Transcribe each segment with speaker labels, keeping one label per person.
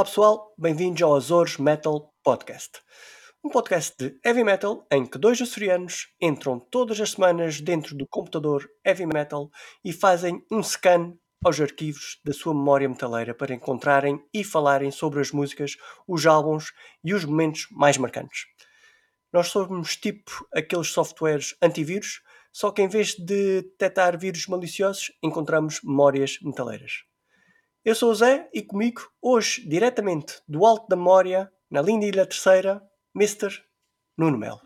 Speaker 1: Olá pessoal, bem-vindos ao Azores Metal Podcast. Um podcast de heavy metal em que dois açorianos entram todas as semanas dentro do computador heavy metal e fazem um scan aos arquivos da sua memória metaleira para encontrarem e falarem sobre as músicas, os álbuns e os momentos mais marcantes. Nós somos tipo aqueles softwares antivírus, só que em vez de detectar vírus maliciosos, encontramos memórias metaleiras. Eu sou o Zé e comigo, hoje, diretamente do Alto da Memória, na linda Ilha Terceira, Mr. Nuno Melo.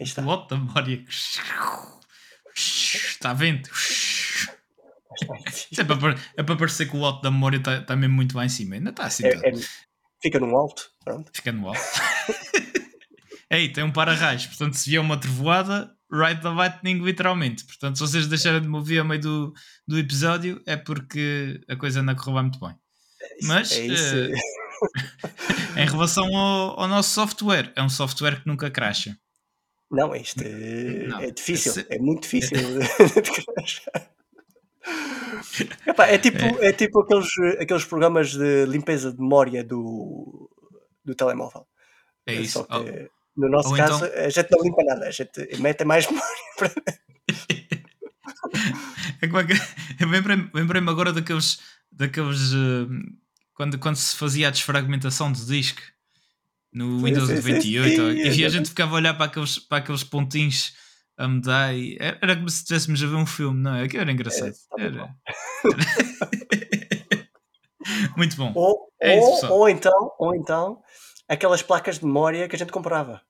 Speaker 2: Aí está. Do Alto da Memória. Está vento. é, para, é para parecer que o alto da memória está, está mesmo muito lá em cima. Ainda está assim. É,
Speaker 1: é, fica no alto. Pronto.
Speaker 2: Fica no alto. Ei, tem um para-raios. Portanto, se vier uma trovoada, ride the lightning literalmente. Portanto, se vocês deixarem de me ouvir a meio do, do episódio, é porque a coisa não correu muito bem. Mas, é uh, em relação ao, ao, nosso software, é um software que nunca crasha.
Speaker 1: Não, isto é, não, é difícil. Esse... É muito difícil de crashar. Epá, é tipo, é. é. tipo aqueles, aqueles programas de limpeza de memória do, do telemóvel.
Speaker 2: É isso. Só que.
Speaker 1: No nosso Ou caso então... a gente não limpa nada, a gente mete mais memória para.
Speaker 2: é é que... Eu lembrei-me lembrei agora daqueles, daqueles uh, quando, quando se fazia a desfragmentação do disco no sim, Windows sim, 98 sim, e a gente ficava a olhar para aqueles, para aqueles pontinhos a mudar e era como se estivéssemos a ver um filme, não é? Aquilo era engraçado. É, era. Muito bom.
Speaker 1: Ou, é isso, ou, ou, então, ou então aquelas placas de memória que a gente comprava.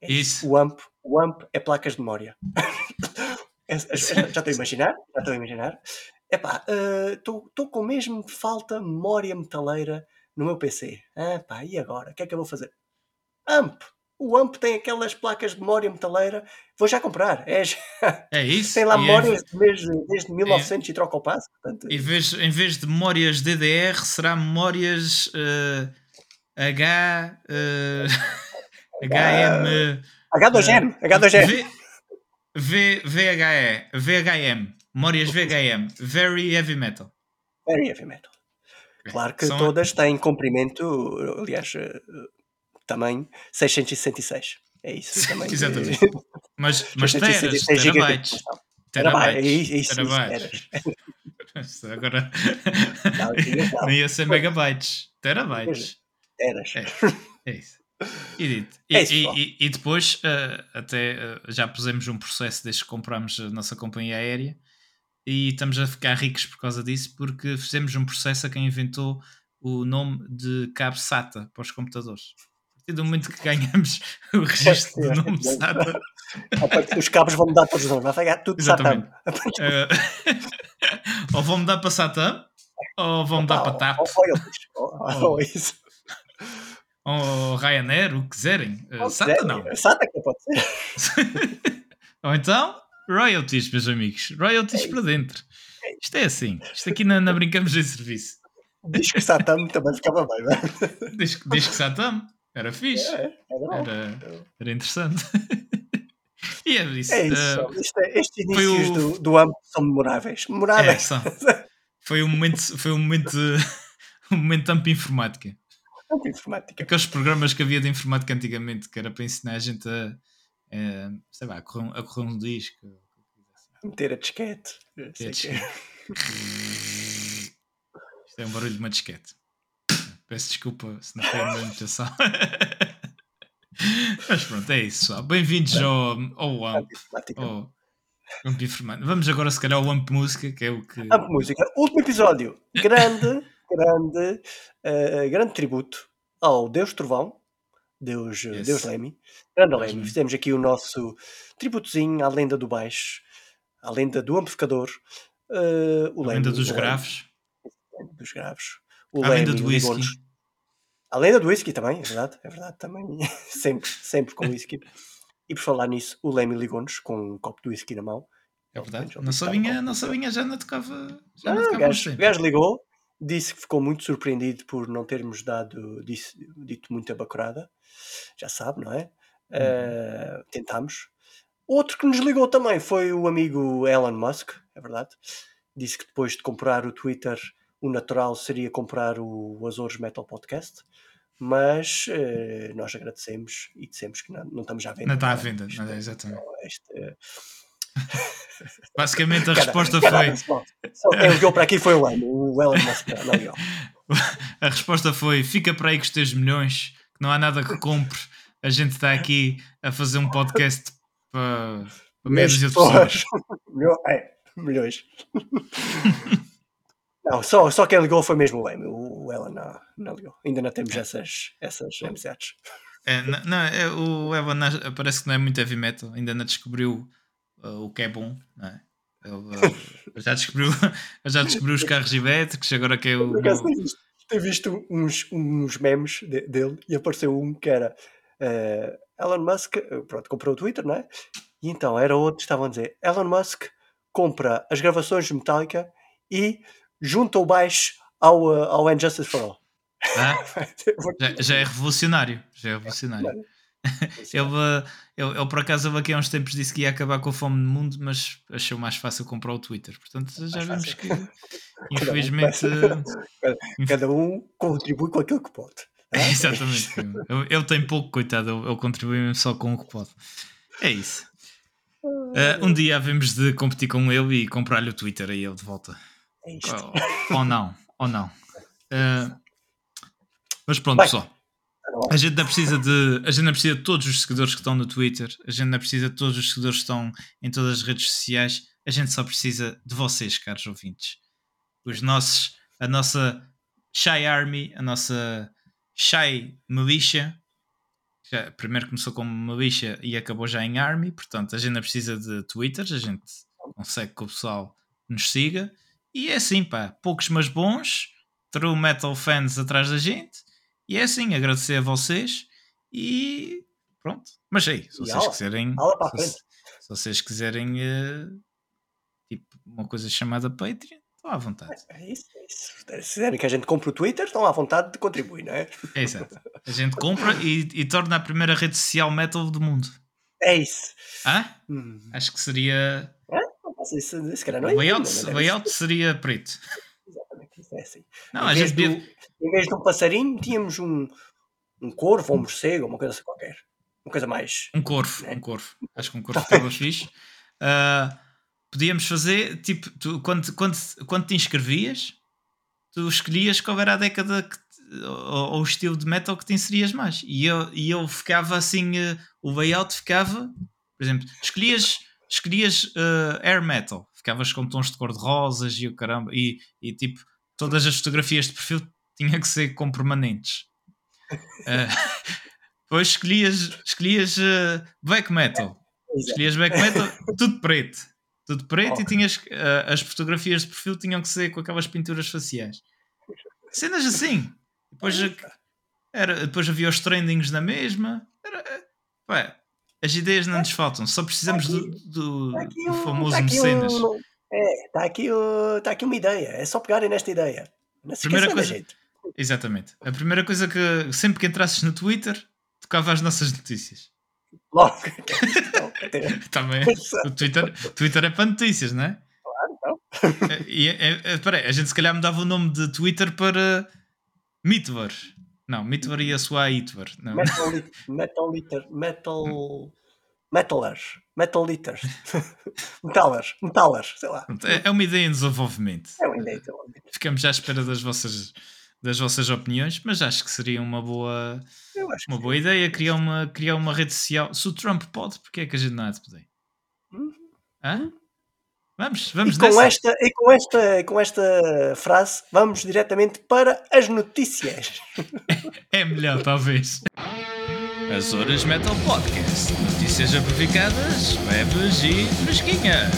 Speaker 2: É isso.
Speaker 1: O AMP, o AMP é placas de memória. já estou a imaginar, já estou a imaginar. Epá, estou uh, com mesmo falta memória metaleira no meu PC. Ah, pá, e agora? O que é que eu vou fazer? AMP! o AMP tem aquelas placas de memória metaleira, vou já comprar. É, já...
Speaker 2: é isso.
Speaker 1: Tem lá memórias é... desde, desde 1900 é... e troca o passo. Portanto...
Speaker 2: Em, vez, em vez de memórias DDR, será memórias uh, H. Uh, HM.
Speaker 1: H2M. Uh, H2M.
Speaker 2: V, v, VHE. VHM. Memórias VHM. Very Heavy Metal.
Speaker 1: Very Heavy Metal. Claro que São... todas têm comprimento, aliás, eh, tamanho 666. É isso. Tamanho
Speaker 2: Exatamente. Mas, mas teras, terabytes. Terabytes. Terabytes. Agora não, não ia ser megabytes, terabytes.
Speaker 1: Teras.
Speaker 2: É, é isso. E, e, é e, e, depois uh, até uh, já pusemos um processo desde que compramos a nossa companhia aérea e estamos a ficar ricos por causa disso porque fizemos um processo a quem inventou o nome de cabo SATA para os computadores partir do momento que ganhamos o registro do nome SATA.
Speaker 1: Os cabos vão mudar todos os nomes, vai ficar tudo Exatamente. Satam.
Speaker 2: Uh, ou vão mudar para Satam, ou vão mudar para TAP.
Speaker 1: Ou, ou, isso.
Speaker 2: Ou Ryanair, o que quiserem. Uh, Sata não.
Speaker 1: Sata que pode ser.
Speaker 2: ou então, royalties, meus amigos. Royalties é para dentro. É Isto é assim. Isto aqui não, não brincamos em serviço.
Speaker 1: Diz que Satam também ficava bem, não é?
Speaker 2: Diz, diz que Satam. Era fixe. É, era, era, interessante. e é isso.
Speaker 1: É isso. Uh, este, estes inícios o... do, do âmbito são memoráveis. Memoráveis.
Speaker 2: É, foi um momento, foi um momento, um momento amp informática.
Speaker 1: Amp informática.
Speaker 2: Aqueles programas que havia de informática antigamente, que era para ensinar a gente a, a sei lá, a correr, a correr um disco.
Speaker 1: Meter a disquete.
Speaker 2: A disquete. Isto é um barulho de uma disquete. Peço desculpa se não foi a minha imitação. Mas pronto, é isso, pessoal. Bem-vindos ao, ao AMP. Ao AMP Informático. Vamos agora, se calhar, ao AMP Música, que é o que.
Speaker 1: AMP Música. Último episódio. Grande, grande, uh, grande tributo ao Deus Trovão. Deus, yes. Deus Leme. Grande Leme. Fizemos aqui o nosso tributozinho à lenda do baixo, à lenda do amplificador. Uh, o
Speaker 2: a lenda dos graves.
Speaker 1: Dos graves.
Speaker 2: O a lenda do whisky.
Speaker 1: A lenda do whisky também, é verdade, é verdade, também. sempre, sempre com whisky. E por falar nisso, o Lemmy ligou-nos com um copo de whisky na mão.
Speaker 2: É verdade. Não sabia, não sabia, já não tocava. Já
Speaker 1: não, não tocava o, gajo, o gajo ligou, disse que ficou muito surpreendido por não termos dado, disse, dito muita bacurada. Já sabe, não é? Uhum. Uh, tentámos. Outro que nos ligou também foi o amigo Elon Musk, é verdade. Disse que depois de comprar o Twitter o natural seria comprar o Azores Metal Podcast, mas uh, nós agradecemos e dissemos que não, não estamos à venda.
Speaker 2: Não está à
Speaker 1: é?
Speaker 2: venda, não, é, exatamente.
Speaker 1: Este,
Speaker 2: Basicamente a cada, resposta cada,
Speaker 1: foi. Só, quem ligou para aqui foi o Elon, o Elon Musk, não ligou.
Speaker 2: A resposta foi: fica para aí com os teus milhões, que não há nada que compre. A gente está aqui a fazer um podcast para, para meia dúzia de pessoas.
Speaker 1: é, milhões. não, só, só quem ligou foi mesmo o Amy. O Elon não, não ligou. Ainda não temos essas, essas amizades.
Speaker 2: É, não, não é, o Evan parece que não é muito heavy metal, ainda não descobriu o que é bom, não é? Ele, uh, já descobriu, já descobriu os carros elétricos, agora que é o.
Speaker 1: Tenho visto uns, uns memes de, dele e apareceu um que era uh, Elon Musk, pronto, comprou o Twitter, não é? E então era outro que estavam a dizer: Elon Musk compra as gravações de Metallica e junta o baixo ao, ao Injustice for All.
Speaker 2: Ah, já, já, é revolucionário. Já é revolucionário. Ele, ele, ele, por acaso ele aqui há uns tempos disse que ia acabar com a fome no mundo, mas achou mais fácil comprar o Twitter. Portanto, já mais vimos fácil. que infelizmente
Speaker 1: cada um contribui com aquilo que pode.
Speaker 2: É? Exatamente. ele, ele, tem pouco, coitado, ele, ele contribui só com o que pode. É isso. Uh, um dia havemos de competir com ele e comprar-lhe o Twitter a ele de volta.
Speaker 1: É isto.
Speaker 2: Ou, ou não, ou não. Uh, mas pronto, Bem, pessoal. A gente não precisa de. A gente não precisa de todos os seguidores que estão no Twitter. A gente não precisa de todos os seguidores que estão em todas as redes sociais. A gente só precisa de vocês, caros ouvintes. Os nossos. A nossa Shy Army, a nossa Shy Militia. Primeiro começou como Militia e acabou já em Army. Portanto, a gente não precisa de Twitters. A gente consegue que o pessoal nos siga. E é assim, pá. Poucos, mas bons. True Metal fans atrás da gente e é assim, agradecer a vocês e pronto. Mas aí, se vocês quiserem. Se, se, vocês quiserem uh, tipo uma coisa chamada Patreon, estão à vontade.
Speaker 1: É, é isso, é isso. Se quiserem que a gente compre o Twitter, estão à vontade de contribuir, não é?
Speaker 2: É exato. A gente compra e, e torna a primeira rede social metal do mundo.
Speaker 1: É isso.
Speaker 2: Hã? Hum. Acho que seria.
Speaker 1: É? Isso, isso, isso, não é
Speaker 2: o layout, layout seria preto.
Speaker 1: Assim.
Speaker 2: Não, em, vez
Speaker 1: do, em vez de um passarinho, tínhamos um, um corvo ou um morcego, uma coisa assim qualquer. Uma coisa mais.
Speaker 2: Um corvo, né? um corvo. Acho que um corvo estava fixe. Uh, podíamos fazer, tipo, tu, quando, quando, quando te inscrevias, tu escolhias qual era a década que, ou, ou, o estilo de metal que te inserias mais. E eu, e eu ficava assim, uh, o layout ficava, por exemplo, escolhias, escolhias uh, air metal, ficavas com tons de cor de rosas e o caramba, e, e tipo, todas as fotografias de perfil tinha que ser com permanentes. Uh, depois escolhias, escolhias uh, black metal. Escolhias black metal, tudo preto. Tudo preto oh. e tinhas uh, as fotografias de perfil tinham que ser com aquelas pinturas faciais. Cenas assim. Depois, era, depois havia os trendings na mesma. Era, pá, as ideias não nos faltam, só precisamos do, do, do famoso mecenas.
Speaker 1: Um, é, está aqui, tá aqui uma ideia. É só pegarem nesta ideia. Não se
Speaker 2: Primeira coisa, gente. Exatamente. A primeira coisa que sempre que entrasses no Twitter, tocava as nossas notícias.
Speaker 1: Logo.
Speaker 2: Também. O Twitter, Twitter é para notícias, não é?
Speaker 1: Claro, não.
Speaker 2: É, e, é, é, peraí, a gente se calhar mudava o nome de Twitter para Mitver. Não, Mitver ia soar Itver.
Speaker 1: Metal, metal, metal, metalers. Metal liters. metalers. Metalers, sei lá.
Speaker 2: É, é uma ideia em desenvolvimento.
Speaker 1: É uma ideia em desenvolvimento.
Speaker 2: Ficamos à espera das vossas das vossas opiniões, mas acho que seria uma boa, uma boa ideia criar uma, criar uma rede social. Se o Trump pode, porque é que a gente não há de poder? Uhum. Hã? Vamos, vamos
Speaker 1: e com esta E com esta, com esta frase, vamos diretamente para as notícias.
Speaker 2: é melhor, talvez. As Horas Metal Podcast. Notícias amplificadas, leves e fresquinhas.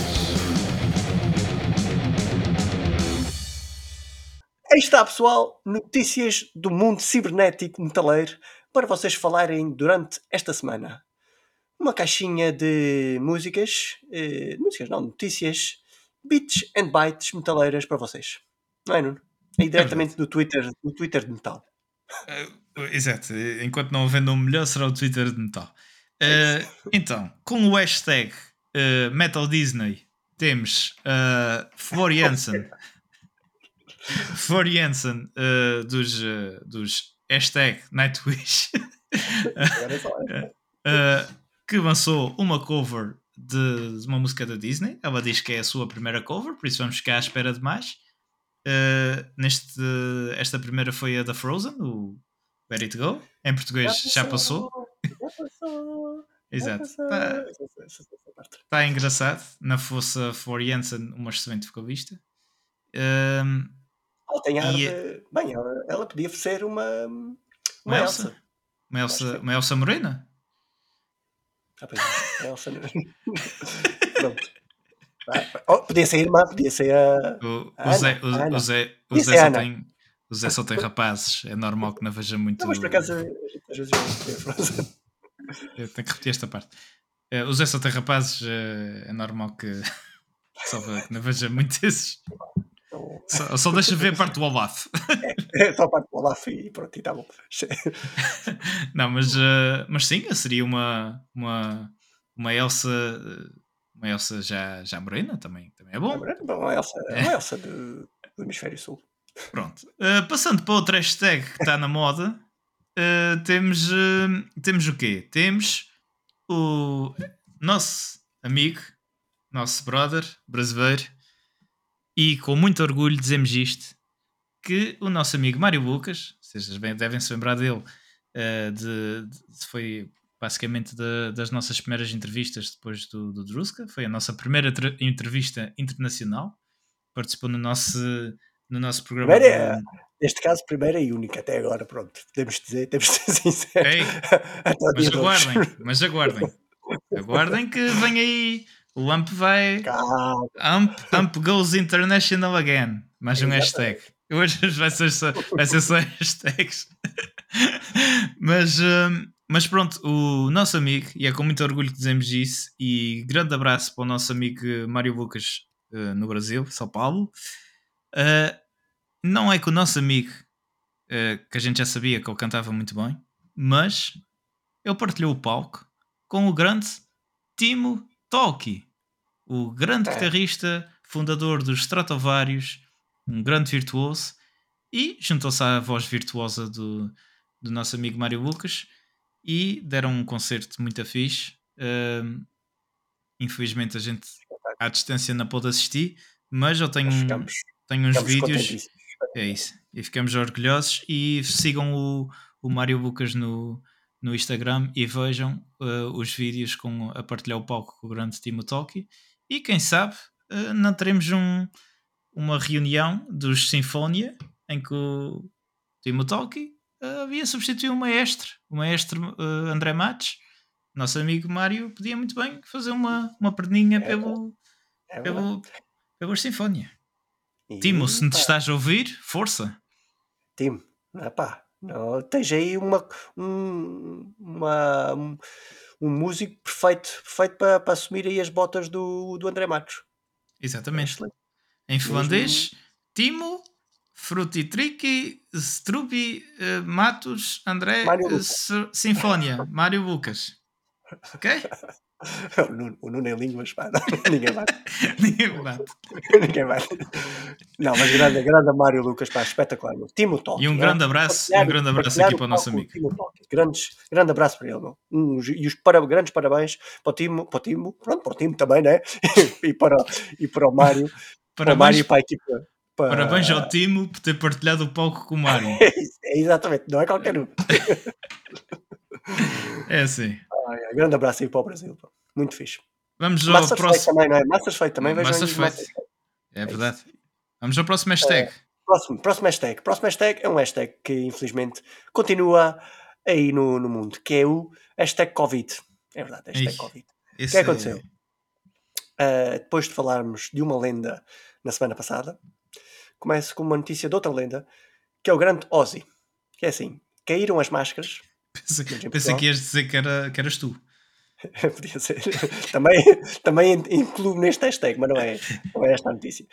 Speaker 1: Aí está, pessoal, notícias do mundo cibernético metaleiro para vocês falarem durante esta semana. Uma caixinha de músicas, eh, músicas não, notícias, bits and bytes metaleiras para vocês. Não é, Nuno? Aí diretamente é do Twitter, do Twitter de metal.
Speaker 2: Uh, exato, enquanto não houver nome melhor será o Twitter de metal. Uh, então, com o hashtag uh, Metal Disney temos uh, Floriansen. For Jensen uh, dos, dos hashtag Nightwish uh, que lançou uma cover de, de, uma música da Disney. Ela diz que é a sua primeira cover, por isso vamos ficar à espera de mais. Neste, esta primeira foi a da Frozen, o Let It Go. Em português já passou. Já passou. Exato. Está tá engraçado. Na fossa For Jensen, uma excelente vocalista. Um,
Speaker 1: ela tem ar de... É bem, ela, ela, podia ser uma. Uma,
Speaker 2: uma Elsa. Elsa. Uma Elsa, uma Elsa Morena?
Speaker 1: Ah, pois é. Elsa. Pronto. Oh, podia ser a irmã, podia ser a.
Speaker 2: O, o Zé, o, o Zé, o Zé só tem. O Zé só tem rapazes, é normal que não veja muito. Não,
Speaker 1: mas por acaso, às vezes eu
Speaker 2: tenho que repetir esta parte. Uh, o Zé só tem rapazes, uh, é normal que só não veja muito esses. Só, só deixa ver a parte do Olaf.
Speaker 1: É, é só a parte do Olaf e pronto, e tá bom.
Speaker 2: não, mas, uh, mas sim, seria uma, uma, uma Elsa. Uma Elsa já, já morena também, também é bom.
Speaker 1: Uma Elsa, uma Elsa do, do Hemisfério Sul.
Speaker 2: Pronto. Uh, passando para outra hashtag que está na moda, uh, temos, uh, temos o quê? Temos o nosso amigo, nosso brother brasileiro, e com muito orgulho dizemos isto: que o nosso amigo Mário Lucas, vocês devem se lembrar dele, de, de, foi basicamente de, das nossas primeiras entrevistas depois do, do Druska, foi a nossa primeira entrevista internacional, participou no nosso, no nosso programa.
Speaker 1: Primeira, neste caso, primeira e única até agora, pronto, podemos dizer, temos de ser sinceros.
Speaker 2: mas aguardem, mas aguardem. Aguardem que vem aí o AMP vai. AMP, AMP goes international again. Mais um hashtag. Hoje vai ser só, vai ser só hashtags. mas, hum, mas pronto, o nosso amigo, e é com muito orgulho que dizemos isso, e grande abraço para o nosso amigo Mário Lucas uh, no Brasil, São Paulo. Uh, não é que o nosso amigo, uh, que a gente já sabia que ele cantava muito bem, mas ele partilhou o palco com o grande Timo Tolki, o grande é. guitarrista, fundador dos Stratovarius, um grande virtuoso, e juntou-se à voz virtuosa do, do nosso amigo Mário Lucas e deram um concerto muito fixe. Uh, infelizmente a gente à distância não pôde assistir, mas eu tenho, ficamos, tenho uns vídeos. É isso. E ficamos orgulhosos e sigam o, o Mário Lucas no, no Instagram e vejam uh, os vídeos com a partilhar o palco com o grande Timo Tolki. E quem sabe uh, não teremos um, uma reunião dos Sinfonia em que o Timo Tolki havia substituído o maestro, o maestro André Matos. Nosso amigo Mário podia muito bem fazer uma, uma perninha é pelo, é pelo, pelo Sinfonia. Timo, se te estás a ouvir, força.
Speaker 1: Timo, pá, não, tens aí uma, um, uma, um, um músico perfeito, perfeito para, para assumir aí as botas do, do André Matos.
Speaker 2: Exatamente. É em finlandês, Timo Frutitriki Strubi uh, Matos André uh, Sinfonia Mário Lucas. Ok?
Speaker 1: O Nuno, o Nuno em línguas, pá, não, ninguém bate.
Speaker 2: ninguém bate.
Speaker 1: ninguém bate. Não, mas grande, grande Mário Lucas, pá, espetacular. Meu. Timo Toque.
Speaker 2: E um grande abraço, um grande abraço aqui para o nosso amigo.
Speaker 1: Grandes, grande abraço para ele, meu. E os para, grandes parabéns para o Timo, para o Timo, pronto, para o Timo também, né? e, para, e para o Mário. Parabéns, para o Mário e para a equipa.
Speaker 2: Para... Parabéns ao Timo por ter partilhado o palco com o Mário.
Speaker 1: é, exatamente, não é qualquer um.
Speaker 2: é assim.
Speaker 1: Ai, grande abraço aí para o Brasil. Muito fixe.
Speaker 2: Vamos ao Massas próximo.
Speaker 1: também, não é? Massas feito também.
Speaker 2: Massas feito. É verdade. Vamos ao próximo hashtag. É,
Speaker 1: próximo, próximo hashtag. Próximo hashtag é um hashtag que infelizmente continua aí no, no mundo, que é o hashtag Covid. É verdade, hashtag Ixi, Covid. O que é aconteceu? É... Uh, depois de falarmos de uma lenda na semana passada, começo com uma notícia de outra lenda, que é o grande Ozzy. Que é assim, caíram as máscaras
Speaker 2: Pensei, pensei que ias dizer que, era, que eras tu.
Speaker 1: Podia ser. também, também incluo neste hashtag, mas não é, não é esta a notícia.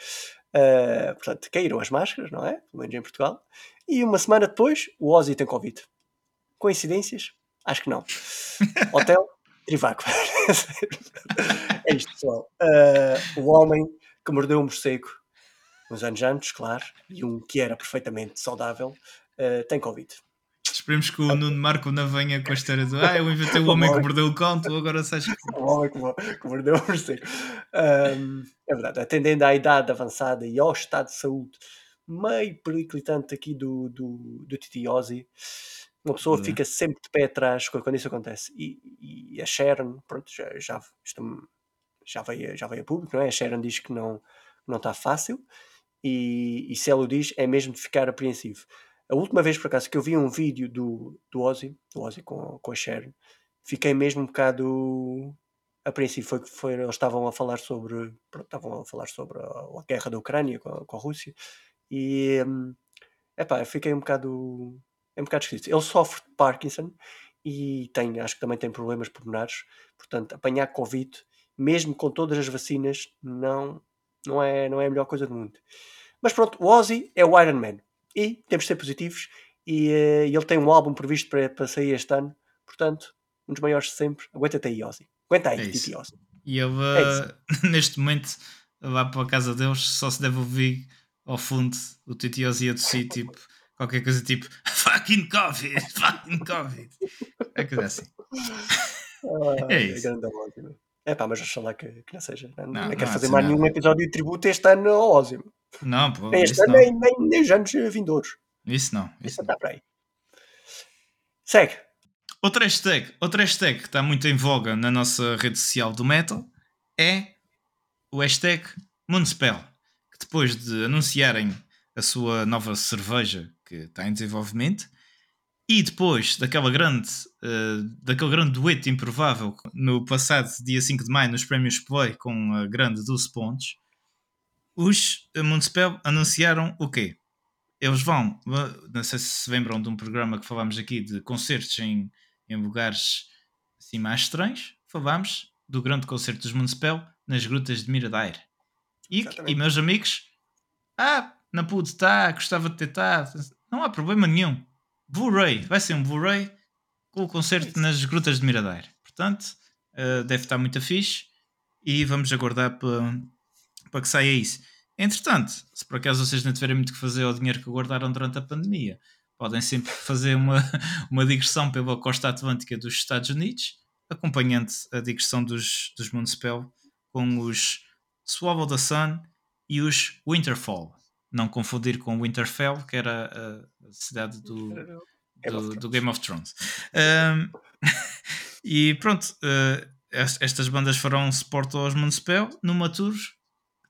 Speaker 1: Uh, portanto, caíram as máscaras, não é? Pelo menos em Portugal. E uma semana depois, o Ozzy tem Covid. Coincidências? Acho que não. Hotel, Trivaco. é isto, pessoal. Uh, o homem que mordeu um morcego uns anos antes, claro, e um que era perfeitamente saudável, uh, tem Covid.
Speaker 2: Esperemos que o Nuno Marco não venha com a história do Ah, eu inventei o homem que mordeu o cão, tu agora sabes que.
Speaker 1: O homem que, mordeu o morcego. Um, é verdade, atendendo à idade avançada e ao estado de saúde meio periclitante aqui do, do, do Titi Ozzy, uma pessoa uhum. fica sempre de pé atrás quando isso acontece. E, e a Sharon, pronto, já, já, isto, já, veio, já veio a público, não é? A Sharon diz que não, não está fácil e, e se ela o diz, é mesmo de ficar apreensivo. A última vez, por acaso, que eu vi um vídeo do, do Ozzy, do Ozzy com, com a Sharon, fiquei mesmo um bocado apreensivo. Foi foi, eles estavam a falar sobre, pronto, estavam a falar sobre a, a guerra da Ucrânia com a, com a Rússia e, hum, epá, fiquei um bocado, é um bocado esquisito. Ele sofre de Parkinson e tem, acho que também tem problemas pulmonares, portanto, apanhar Covid, mesmo com todas as vacinas, não, não, é, não é a melhor coisa do mundo. Mas pronto, o Ozzy é o Iron Man e temos de ser positivos. E uh, ele tem um álbum previsto para, para sair este ano, portanto, um dos maiores de sempre. Aguenta-te aí, Ozzy. Aguenta aí, é Titi Ozzy.
Speaker 2: E ele, é neste momento, lá para a casa deles, só se deve ouvir ao fundo o Titi Ozzy a tossir, tipo, qualquer coisa tipo fucking Covid, fucking Covid. É que é assim.
Speaker 1: Ah, é isso. É pá, mas oxalá que, que não seja. Não, não, não quero fazer mais nenhum episódio de tributo este ano ao Ozzy.
Speaker 2: Não, pô.
Speaker 1: Este ano, nem, nem, nem os anos vindouros.
Speaker 2: Isso não. Isso
Speaker 1: está para aí. Segue.
Speaker 2: Outra hashtag, outra hashtag que está muito em voga na nossa rede social do Metal é o hashtag Moonspell, que depois de anunciarem a sua nova cerveja que está em desenvolvimento e depois daquela grande, uh, daquele grande dueto improvável no passado dia 5 de maio nos prémios Play com a grande 12 pontos, os Municipal anunciaram o quê? Eles vão, não sei se se lembram de um programa que falámos aqui de concertos em, em lugares assim mais estranhos. Falámos do grande concerto dos Municipal nas grutas de Miradair. E, e meus amigos, ah, não pude estar, gostava de ter estado. Não há problema nenhum. Blu-ray, vai ser um Blu-ray com o concerto nas grutas de Miradair. Portanto, uh, deve estar muito fixe e vamos aguardar para para que saia isso. Entretanto, se por acaso vocês não tiverem muito o que fazer ao dinheiro que guardaram durante a pandemia, podem sempre fazer uma, uma digressão pela costa atlântica dos Estados Unidos, acompanhando a digressão dos, dos Municipal com os Swallow the Sun e os Winterfall. Não confundir com Winterfell, que era a cidade do, do, do Game of Thrones. Um, e pronto, uh, estas bandas farão suporte aos Municipal numa tour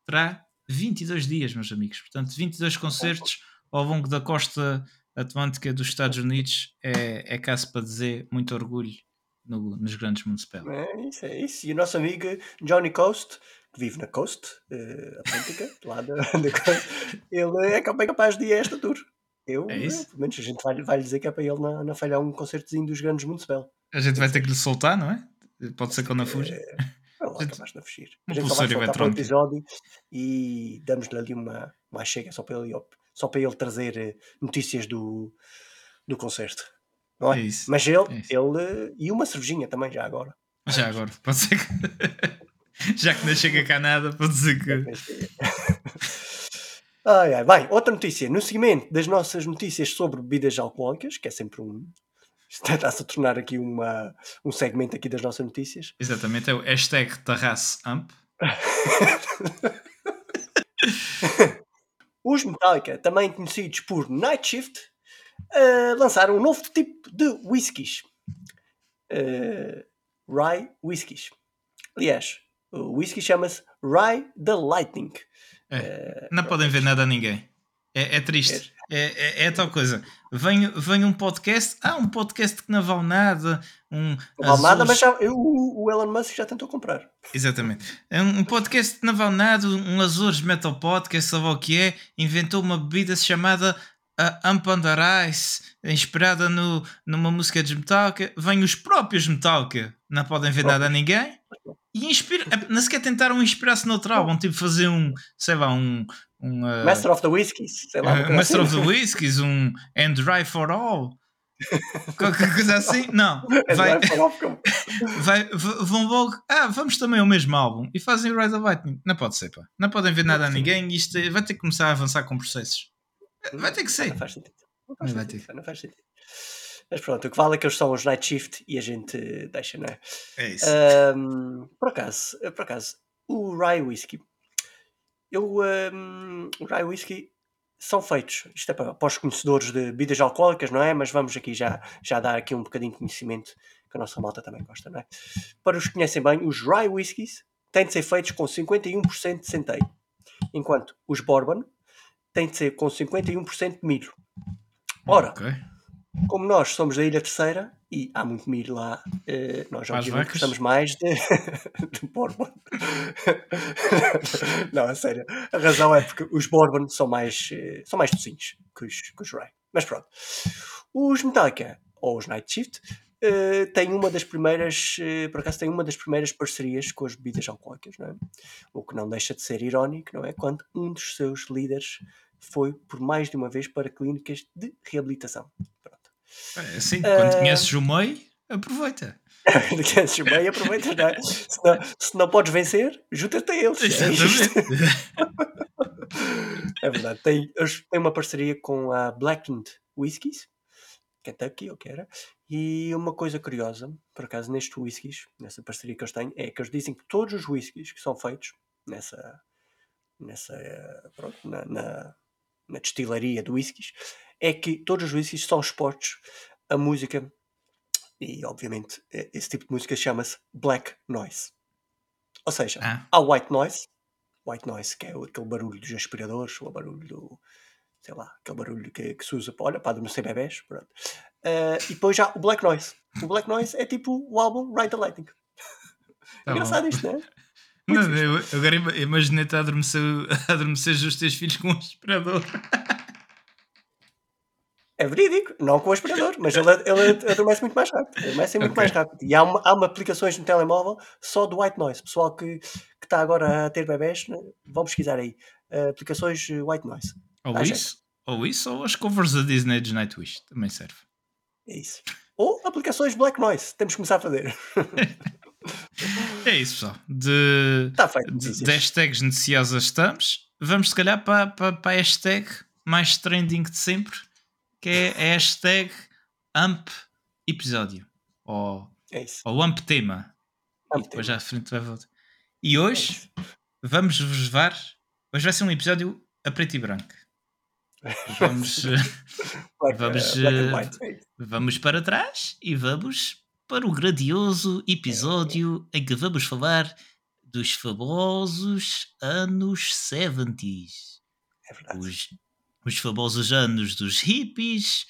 Speaker 2: terá 22 dias, meus amigos. Portanto, 22 concertos ao longo da costa atlântica dos Estados Unidos é, é caso para dizer muito orgulho no, nos grandes municipais.
Speaker 1: É isso, é isso. E o nosso amigo Johnny Coast, que vive na coast uh, atlântica, lá da, da coast, ele é bem capaz de ir a esta tour. Eu, é isso? pelo menos a gente vai, vai dizer que é para ele não, não falhar um concertozinho dos grandes municipais.
Speaker 2: A gente vai ter que lhe soltar, não é? Pode ser que eu não fuja. É,
Speaker 1: é lá capaz de fugir. A gente só vai soltar um episódio e damos-lhe ali uma, uma chega só para ele, só para ele trazer eh, notícias do, do concerto. Não é? é isso, Mas ele, é ele e uma cervejinha também, já agora.
Speaker 2: Já agora, pode ser que. já que não chega cá nada, pode dizer que.
Speaker 1: ai, ai. Bem, outra notícia. No seguimento das nossas notícias sobre bebidas alcoólicas, que é sempre um, está-se a tornar aqui uma, um segmento aqui das nossas notícias.
Speaker 2: Exatamente, é o hashtag TarraceAmp.
Speaker 1: Os Metallica, também conhecidos por Night Shift, uh, lançaram um novo tipo de whiskies. Uh, rye whiskies. Aliás, o whisky chama-se Rye the Lightning.
Speaker 2: É, uh, não podem ver nada a ninguém. É, é triste. É, é, é, tal coisa. Vem, vem um podcast, ah, um podcast que não vale nada. Um,
Speaker 1: não vale nada, mas já, eu, o Elon Musk já tentou comprar.
Speaker 2: Exatamente. É um, um podcast que não vale nada, um Azores Metal Podcast, sabe o que é? Inventou uma bebida chamada a Ice, inspirada no, numa música de Metallica. Vem os próprios Metallica, não podem ver nada a ninguém. E inspira, nem sequer tentaram inspirar-se noutro álbum, tipo fazer um, sei lá, um, um
Speaker 1: uh, Master of the Whiskies, sei lá.
Speaker 2: Uh, Master of the Whiskies, um And Dry for All. Qualquer coisa assim? Não. Vai, vai, vão logo. Ah, vamos também ao mesmo álbum e fazem Ride of Lightning. Não pode ser, pá. Não podem ver nada a ninguém e isto vai ter que começar a avançar com processos. Vai ter que ser.
Speaker 1: Não faz sentido. Não faz, sentido, não faz sentido. Mas pronto, o que vale é que eles são os Night Shift e a gente deixa, não é?
Speaker 2: É isso.
Speaker 1: Um, por acaso, por acaso, o Rye Whisky. Eu, um, o Rye Whisky são feitos, isto é para, para os conhecedores de bebidas alcoólicas, não é? Mas vamos aqui já, já dar aqui um bocadinho de conhecimento que a nossa malta também gosta, não é? Para os que conhecem bem, os Rye Whiskies têm de ser feitos com 51% de centeio, enquanto os Bourbon têm de ser com 51% de milho. Ora, okay. como nós somos da Ilha Terceira e há muito milho lá, eh, nós obviamente gostamos mais de, de Bourbon. Não, a sério. A razão é porque os Bourbon são mais, eh, são mais docinhos que os, que os Rye. Mas pronto. Os Metallica, ou os Night Shift, uh, têm uma das primeiras, uh, por acaso, têm uma das primeiras parcerias com as bebidas alcoólicas, não é? O que não deixa de ser irónico, não é? Quando um dos seus líderes foi por mais de uma vez para clínicas de reabilitação. Pronto.
Speaker 2: É assim, quando uh... conheces o MEI, aproveita.
Speaker 1: conheces o MEI, aproveita, não é? Se não, se não podes vencer, junta-te a eles. É Exatamente. É, é verdade. Tem, tem uma parceria com a Blackened Whiskies, Kentucky, ou que era, e uma coisa curiosa, por acaso, neste whiskies, nessa parceria que eles têm, é que eles dizem que todos os whiskies que são feitos nessa, nessa pronto, na, na, na destilaria de whiskies, é que todos os whiskies são expostos a música e obviamente esse tipo de música chama-se black noise. Ou seja, ah. há white noise, white noise que é aquele barulho dos aspiradores, ou o barulho do, sei lá, aquele barulho que, que se usa para, olha, para adormecer bebés, pronto. Uh, e depois já o Black Noise. O Black Noise é tipo o álbum Ride the Lightning. Tá Engraçado isto, não é?
Speaker 2: Não, eu, agora imaginei-te a adormecer, a adormecer os teus filhos com um aspirador.
Speaker 1: É verídico, não com o aspirador, mas ele, ele adormece muito mais rápido. Adormece muito okay. mais rápido. E há, uma, há uma aplicações no telemóvel só do white noise. Pessoal que, que está agora a ter bebés, né, vão pesquisar aí. Uh, aplicações white noise.
Speaker 2: Ou ah, isso, ou isso, ou as covers da Disney de Nightwish também serve.
Speaker 1: É isso. Ou aplicações Black Noise, temos que começar a fazer.
Speaker 2: é isso, pessoal. De,
Speaker 1: tá feito,
Speaker 2: de, de hashtags noticiosas estamos. Vamos, se calhar, para, para, para a hashtag mais trending de sempre, que é a hashtag AMP episódio. Ou,
Speaker 1: é isso.
Speaker 2: ou AMP tema. AMP e depois já à frente vai voltar. E hoje é vamos vos levar. Hoje vai ser um episódio a preto e branco. Vamos, vamos, uh, vamos para trás e vamos para o grandioso episódio em que vamos falar dos famosos anos 70s.
Speaker 1: É
Speaker 2: os, os famosos anos dos hippies,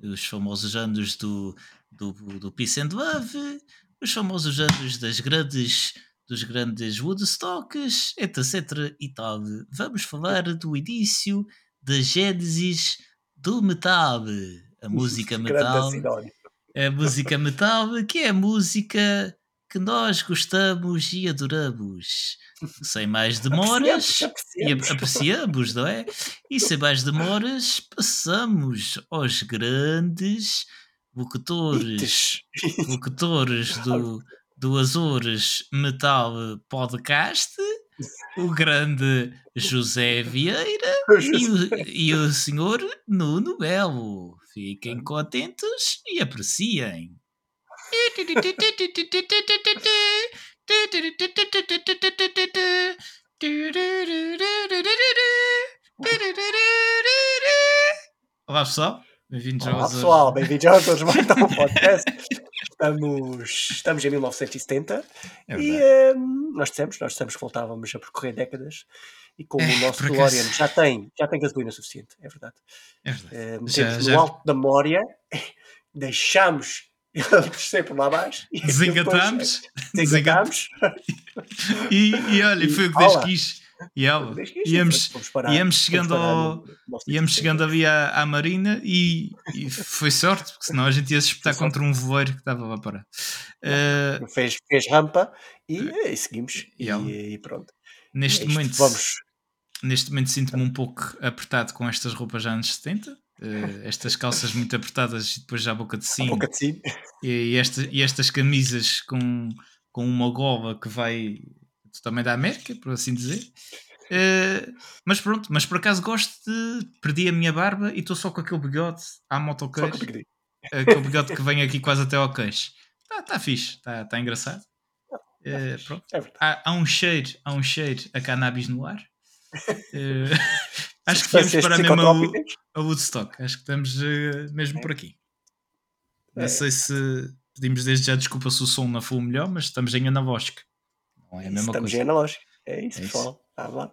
Speaker 2: os famosos anos do, do, do Peace and Love, os famosos anos das grandes dos grandes Woodstocks, etc e tal. Vamos falar do início da gênesis do metal, a música metal, a música metal, que é a música que nós gostamos e adoramos. Sem mais demoras, apreciamos, apreciamos. e apreciamos, não é? E sem mais demoras, passamos aos grandes locutores, locutores do, do Azores Metal Podcast o grande José Vieira e o, e o senhor Nuno Belo. Fiquem contentes e apreciem. Olá pessoal, bem-vindos
Speaker 1: Olá pessoal, bem-vindos Todos Mais um Podcast. Estamos, estamos em 1970 é e um, nós dissemos, nós dissemos que voltávamos a percorrer décadas e como é, o nosso DeLorean já tem, já tem gasolina suficiente, é verdade.
Speaker 2: É verdade.
Speaker 1: Uh, já, já... no alto da memória, deixámos ele descer por lá abaixo
Speaker 2: desengatamos, desengatamos. e, e olha, foi o que Deus quis e ela, íamos, íamos chegando, ao, íamos chegando ali à, à Marina e, e, foi sorte, porque senão a gente ia se espetar contra um voeiro que estava lá para.
Speaker 1: Uh, fez, fez rampa e, e seguimos e, e, pronto.
Speaker 2: Neste é momento, vamos. Neste momento sinto-me um pouco apertado com estas roupas já anos 70. Uh, estas calças muito apertadas e depois já a boca de sino.
Speaker 1: boca de.
Speaker 2: E, e, esta, e estas camisas com, com uma gola que vai também da América, por assim dizer. Uh, mas pronto, mas por acaso gosto de. Perdi a minha barba e estou só com aquele bigode à motoqueijo. Aquele bigode que vem aqui quase até ao queixo. Está tá fixe, está tá engraçado. Uh, pronto. É há, há, um cheiro, há um cheiro a cannabis no ar. Uh, acho que viemos para mesmo a, a Woodstock. Acho que estamos uh, mesmo por aqui. Não é. sei se pedimos desde já desculpa se o som não foi o melhor, mas estamos em analógico.
Speaker 1: Não é a mesma estamos coisa. em analógico. É isso, é pessoal. Ah,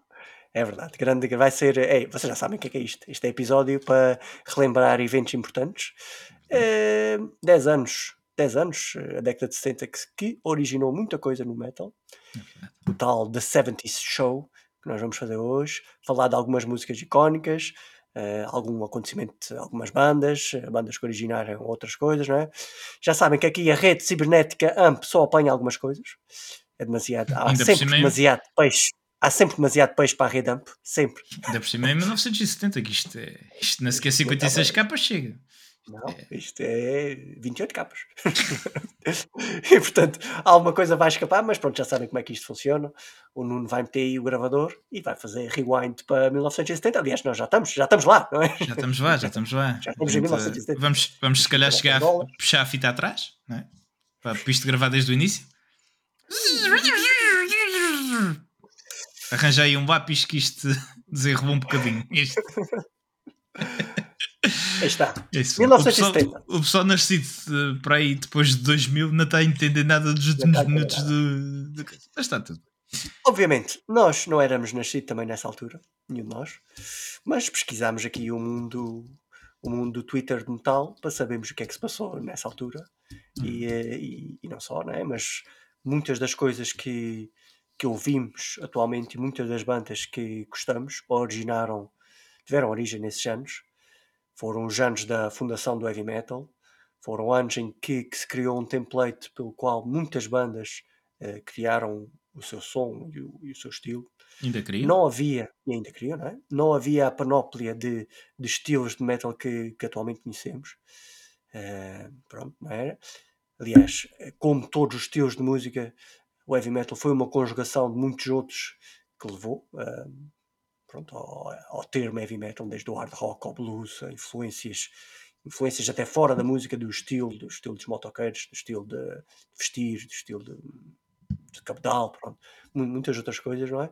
Speaker 1: é verdade. Grande, vai ser. Ei, vocês já sabem o que é, que é isto. Este é episódio para relembrar eventos importantes. 10 anos 10 anos, a década de 70, que, que originou muita coisa no metal. O tal The 70s Show, que nós vamos fazer hoje, falar de algumas músicas icónicas, uh, algum acontecimento de algumas bandas, bandas que originaram outras coisas, não é? Já sabem que aqui a rede cibernética AMP só apanha algumas coisas. É demasiado, há Ainda sempre demasiado peixe. Há sempre demasiado peixe para a rede AMP, sempre.
Speaker 2: Ainda por cima é 1970, que isto, é, isto nem sequer 56 capas chega.
Speaker 1: Não, é. isto é 28 capas. e portanto, alguma coisa vai escapar, mas pronto, já sabem como é que isto funciona. O Nuno vai meter aí o gravador e vai fazer rewind para 1970. Aliás, nós já estamos, já estamos lá, não é?
Speaker 2: Já estamos lá, já estamos lá.
Speaker 1: Já estamos em 1970.
Speaker 2: Vamos, vamos se calhar chegar a puxar a fita atrás, não é? Para isto gravar desde o início. Arranjei um lápis que isto desenrolou um bocadinho. Isto.
Speaker 1: Aí está.
Speaker 2: Isso. 1970. O pessoal, o pessoal nascido uh, para aí depois de 2000 não está a entender nada dos últimos minutos do, do. Mas está tudo.
Speaker 1: Obviamente, nós não éramos nascidos também nessa altura, nenhum de nós, mas pesquisámos aqui o mundo, o mundo do Twitter de metal para sabermos o que é que se passou nessa altura hum. e, eh, e, e, não só, né? mas muitas das coisas que, que ouvimos atualmente e muitas das bandas que gostamos originaram, tiveram origem nesses anos foram os anos da fundação do heavy metal, foram anos em que, que se criou um template pelo qual muitas bandas uh, criaram o seu som e o, e o seu estilo.
Speaker 2: Ainda criam?
Speaker 1: Não havia, e ainda criam, não é? Não havia a panóplia de, de estilos de metal que, que atualmente conhecemos. Uh, pronto, não era? Aliás, eh, como todos os estilos de música, o heavy metal foi uma conjugação de muitos outros que levou. Uh, pronto, ao, ao termo heavy metal, desde o hard rock ao blues, influências, influências até fora da música, do estilo, do estilo dos motoqueiros, do estilo de vestir, do estilo de, de cabedal, pronto, muitas outras coisas, não é?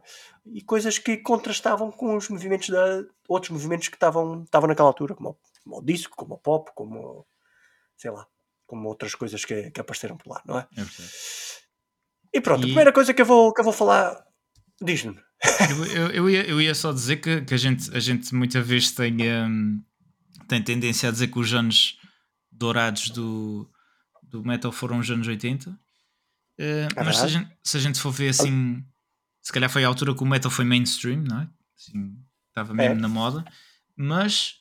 Speaker 1: E coisas que contrastavam com os movimentos da outros movimentos que estavam, estavam naquela altura, como, como o disco, como o pop, como sei lá, como outras coisas que, que apareceram por lá, não é? é e pronto, e... a primeira coisa que eu vou, que eu vou falar, diz-me.
Speaker 2: Eu, eu, eu, ia, eu ia só dizer que, que a, gente, a gente muitas vezes tem, um, tem tendência a dizer que os anos dourados do, do metal foram os anos 80. Uh, é mas se a, gente, se a, gente, for ver assim, se calhar foi a altura que o metal foi mainstream, não é? Assim, estava mesmo é. na moda. Mas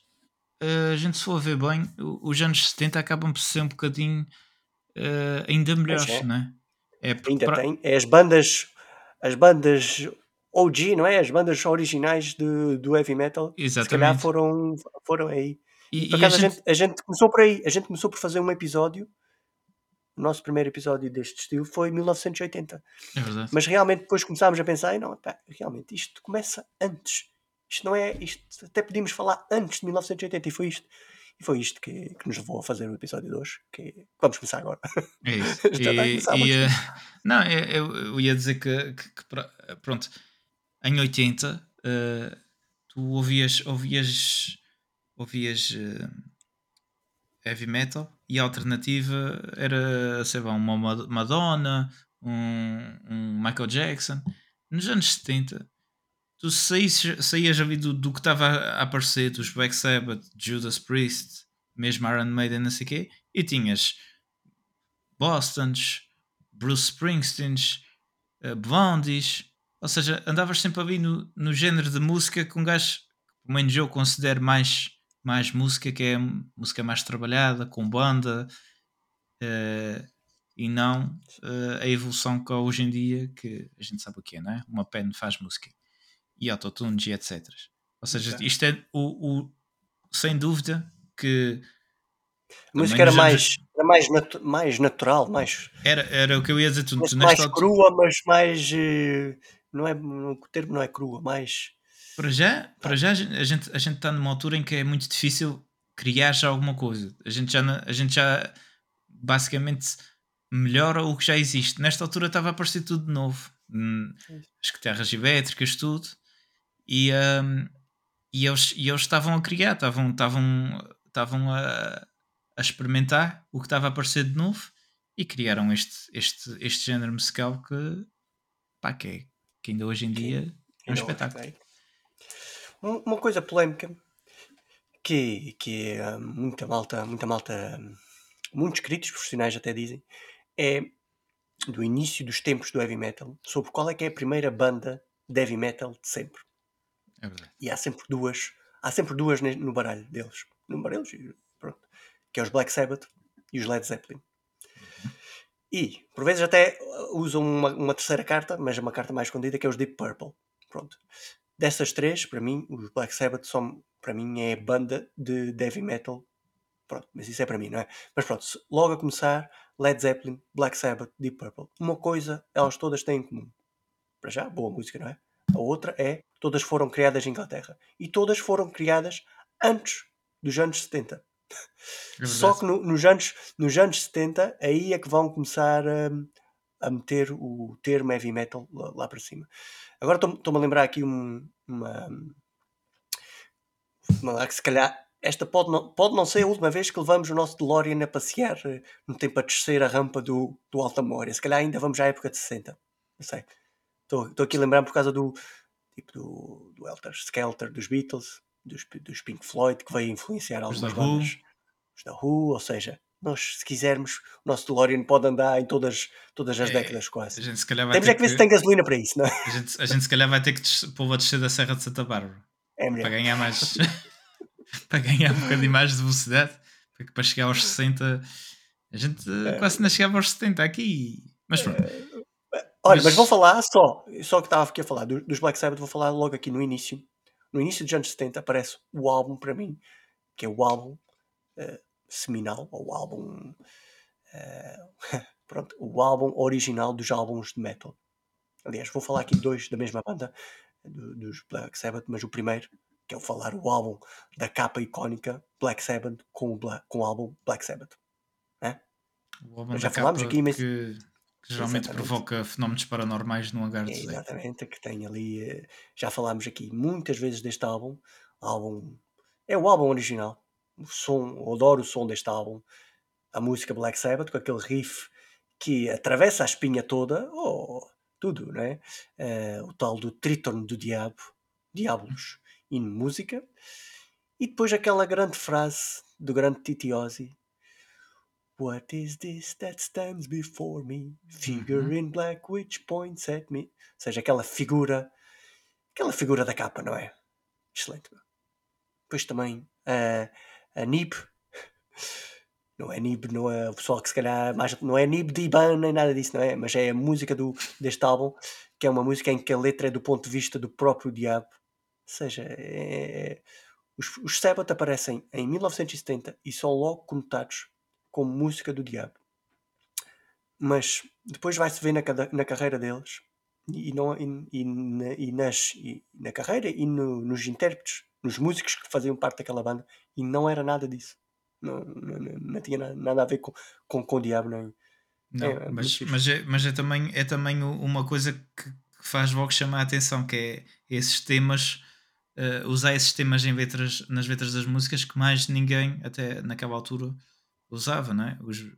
Speaker 2: a gente, se for ver bem, os anos 70 acabam por ser um bocadinho uh, ainda melhores, é. não é?
Speaker 1: é ainda pra... tem. É as bandas, as bandas OG, não é? As bandas originais do, do heavy metal. Exatamente. Se calhar foram, foram aí. E, por acaso, a, gente... A, gente, começou por aí. A gente começou por fazer um episódio. O nosso primeiro episódio deste estilo foi em 1980.
Speaker 2: É verdade.
Speaker 1: Mas realmente depois começámos a pensar, não, pá, realmente isto começa antes. Isto não é, isto até podíamos falar antes de 1980 e foi isto. E foi isto que, que nos levou a fazer o episódio de hoje. Que vamos começar agora.
Speaker 2: É isso. e, e, uh, não, eu, eu, ia dizer que, que, que pronto, em 80 uh, eh, tu ouvias, ouvias, ouvias uh, heavy metal e a alternativa era, sei lá, uma Madonna, um, um Michael Jackson. Nos anos 70 tu saías, saías ali do, do que estava a aparecer, dos Black Sabbath, Judas Priest, mesmo Iron Maiden, não sei o quê, e tinhas Bostons, Bruce Springsteens, uh, Blondies, ou seja, andavas sempre ali no, no género de música que um gajo, pelo menos eu considero mais, mais música, que é música mais trabalhada, com banda, uh, e não uh, a evolução que há hoje em dia, que a gente sabe o que é, não é? Uma pen faz música, e autotunes e etc. Ou seja, isto é o, o sem dúvida que.
Speaker 1: A música era mais, era mais, natu mais natural, mais.
Speaker 2: Era, era o que eu ia dizer. Tu,
Speaker 1: tu mais crua, mas mais. Eh, não é, o termo não é crua, mais.
Speaker 2: Para já, para já a gente a gente está numa altura em que é muito difícil criar já alguma coisa. A gente já, a gente já basicamente melhora o que já existe. Nesta altura estava a aparecer tudo de novo. Hum, as guitarras elétricas, tudo. E, um, e, eles, e eles estavam a criar, estavam, estavam, estavam a, a experimentar o que estava a aparecer de novo e criaram este, este, este género musical que, pá, que, é, que ainda hoje em dia é um espetáculo.
Speaker 1: Uma coisa polémica que, que hum, muita malta, muita malta, hum, muitos críticos profissionais até dizem, é do início dos tempos do heavy metal, sobre qual é que é a primeira banda de heavy metal de sempre. É verdade. E há sempre duas, há sempre duas no baralho deles, no baralho, pronto, que é os Black Sabbath e os Led Zeppelin. E, por vezes, até usam uma, uma, terceira carta, mas é uma carta mais escondida, que é os Deep Purple. Pronto. Dessas três, para mim, os Black Sabbath são, para mim, é banda de heavy metal. Pronto, mas isso é para mim, não é? Mas pronto, logo a começar, Led Zeppelin, Black Sabbath, Deep Purple. Uma coisa elas todas têm em comum. Para já, boa música, não é? A outra é, todas foram criadas em Inglaterra. E todas foram criadas antes dos anos 70. É Só que no, nos, anos, nos anos 70, aí é que vão começar a, a meter o termo heavy metal lá, lá para cima. Agora estou-me a lembrar aqui um, uma, uma. que se calhar esta pode não, pode não ser a última vez que levamos o nosso DeLorean a passear eh, no tempo a descer a rampa do, do Alta Memória. Se calhar ainda vamos à época de 60. Não sei. Estou aqui a lembrar por causa do tipo do, do Elter Skelter dos Beatles, dos, dos Pink Floyd, que veio influenciar algumas bandas. Os da Who, ou seja, nós, se quisermos, o nosso DeLorean pode andar em todas, todas as é, décadas quase. Temos é que ver se tem gasolina para isso, não é?
Speaker 2: A gente, a gente se calhar vai ter que pô-lo a descer da Serra de Santa Bárbara. É para ganhar mais para ganhar um bocadinho mais de velocidade porque para chegar aos 60 a gente é. quase não chegava aos 70 aqui mas pronto é.
Speaker 1: Olha, mas... vou falar só, só que estava aqui a falar dos Black Sabbath, vou falar logo aqui no início. No início dos anos 70 aparece o álbum para mim, que é o álbum uh, seminal, ou o álbum. Uh, pronto, o álbum original dos álbuns de metal. Aliás, vou falar aqui dois da mesma banda, do, dos Black Sabbath, mas o primeiro, que é o falar o álbum da capa icónica Black Sabbath com o, Black, com o álbum Black Sabbath. É?
Speaker 2: já falámos aqui, mas. Que que geralmente Exatamente. provoca fenómenos paranormais no hangar de
Speaker 1: Zé. Exatamente, que tem ali. Eh, já falámos aqui muitas vezes deste álbum. álbum é o álbum original. O som, eu adoro o som deste álbum. A música Black Sabbath, com aquele riff que atravessa a espinha toda, oh, tudo, né? Uh, o tal do Triton do Diabo, Diablos, em música. E depois aquela grande frase do grande Titi Ozzy, What is this that stands before me? Figure uhum. in black which points at me. Ou seja, aquela figura, aquela figura da capa, não é? Excelente. Depois também uh, a Nib, não é Nib, não é o pessoal que se calhar mais, não é Nib de Iban nem nada disso, não é? Mas é a música do, deste álbum, que é uma música em que a letra é do ponto de vista do próprio diabo. Ou seja, é, é os, os Sabbath aparecem em 1970 e são logo conotados como música do diabo. Mas depois vai-se ver na, na carreira deles e, não, e, e, na, e nas, e na carreira e no, nos intérpretes, nos músicos que faziam parte daquela banda, e não era nada disso. Não, não, não, não tinha nada, nada, a ver com, com, com o diabo, nem.
Speaker 2: Não, é, mas, mas, é, mas é, também, é também uma coisa que faz logo chamar a atenção, que é esses temas, uh, usar esses temas em letras, nas letras das músicas que mais ninguém, até naquela altura, usava, não é? Os, uh...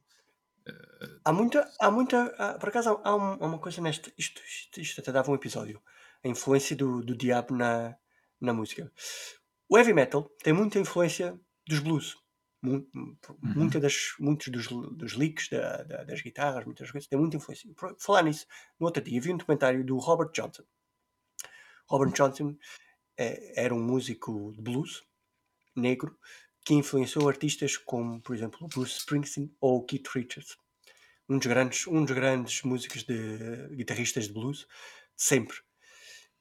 Speaker 1: Há muita, há muita, há, por acaso há, uma, há uma coisa neste, isto, isto, isto, até dava um episódio, a influência do, do diabo na, na música. O heavy metal tem muita influência dos blues. Uhum. Muita das, muitos dos, dos licks da, da, das guitarras, muitas coisas, tem muita influência. Por falar nisso, no outro dia vi um documentário do Robert Johnson. Robert Johnson é, era um músico de blues negro que influenciou artistas como, por exemplo, Bruce Springsteen ou Keith Richards, um dos grandes, um dos grandes músicos de guitarristas de blues, sempre.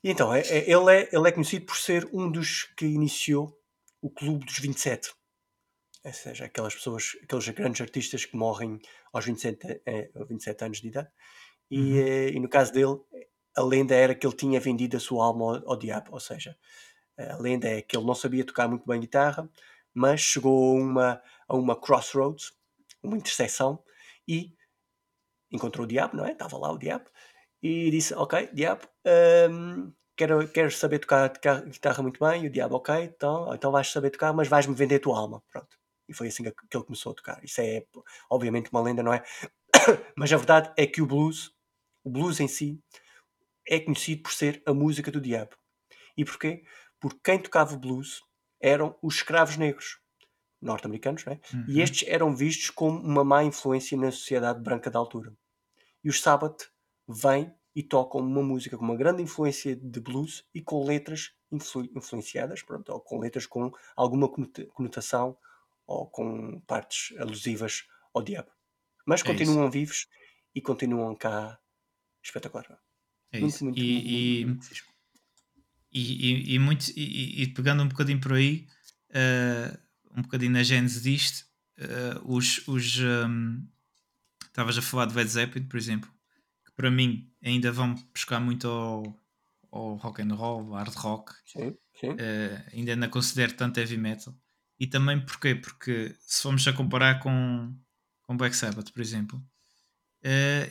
Speaker 1: E então, é, é, ele, é, ele é conhecido por ser um dos que iniciou o Clube dos 27. Ou seja, aquelas pessoas, aqueles grandes artistas que morrem aos 27, eh, 27 anos de idade. E,
Speaker 2: Uhum.
Speaker 1: eh, e no caso dele, a lenda era que ele tinha vendido a sua alma ao, ao diabo. Ou seja, a lenda é que ele não sabia tocar muito bem guitarra, mas chegou a uma, a uma crossroads, uma interseção, e encontrou o diabo, não é? Estava lá o diabo, e disse: Ok, diabo, hum, quero, quero saber tocar, guitarra muito bem. E o diabo, ok, então, então vais saber tocar, mas vais-me vender a tua alma. Pronto. E foi assim que ele começou a tocar. Isso é, obviamente, uma lenda, não é? mas a verdade é que o blues, o blues em si, é conhecido por ser a música do diabo. E porquê? Porque quem tocava blues eram os escravos negros norte-americanos, não é?
Speaker 2: Uhum.
Speaker 1: E estes eram vistos como uma má influência na sociedade branca da altura. E os Sabbath vêm e tocam uma música com uma grande influência de blues e com letras influ influenciadas, pronto, ou com letras com alguma conotação ou com partes alusivas ao diabo. Mas
Speaker 2: É
Speaker 1: continuam vivos e continuam cá espetacular.
Speaker 2: É
Speaker 1: Muito, muito,
Speaker 2: e,
Speaker 1: muito,
Speaker 2: e,
Speaker 1: muito fixe.
Speaker 2: E, e, e muito, e, e pegando um bocadinho por aí, eh, um bocadinho na gênese disto, eh, os. os um, Estavas a falar de Led Zeppelin, por exemplo, que para mim ainda vão buscar muito ao, ao rock and roll, hard rock,
Speaker 1: Sim, sim.
Speaker 2: eh, ainda não considero tanto heavy metal. E também porquê? Porque se formos a comparar com, com Black Sabbath, por exemplo,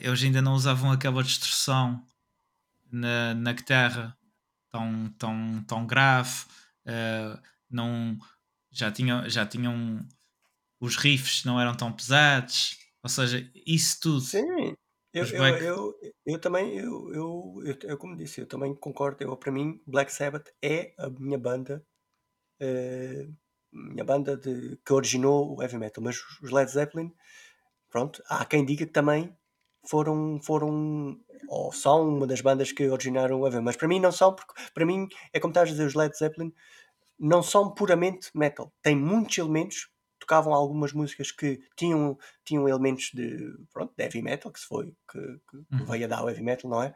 Speaker 2: eles ainda não usavam aquela distorção na, na guitarra tão, tão, tão grave, eh, não, já, tinham, já tinham os riffs não eram tão pesados, ou seja, isso tudo.
Speaker 1: Sim, eu, eu,
Speaker 2: Black-
Speaker 1: eu, eu também, eu, eu, eu, como disse, eu também concordo. Eu, para mim, Black Sabbath é a minha banda, eh, minha banda de, que originou o heavy metal. Mas os Led Zeppelin, pronto, há quem diga que também foram, foram ou são uma das bandas que originaram o heavy metal. Mas para mim não são, porque para mim é como estás a dizer, os Led Zeppelin não são puramente metal. Tem muitos elementos. Tocavam algumas músicas que tinham, tinham elementos de, pronto, de heavy metal, que se foi, que, que
Speaker 2: Uhum.
Speaker 1: veio a dar o heavy metal, não é?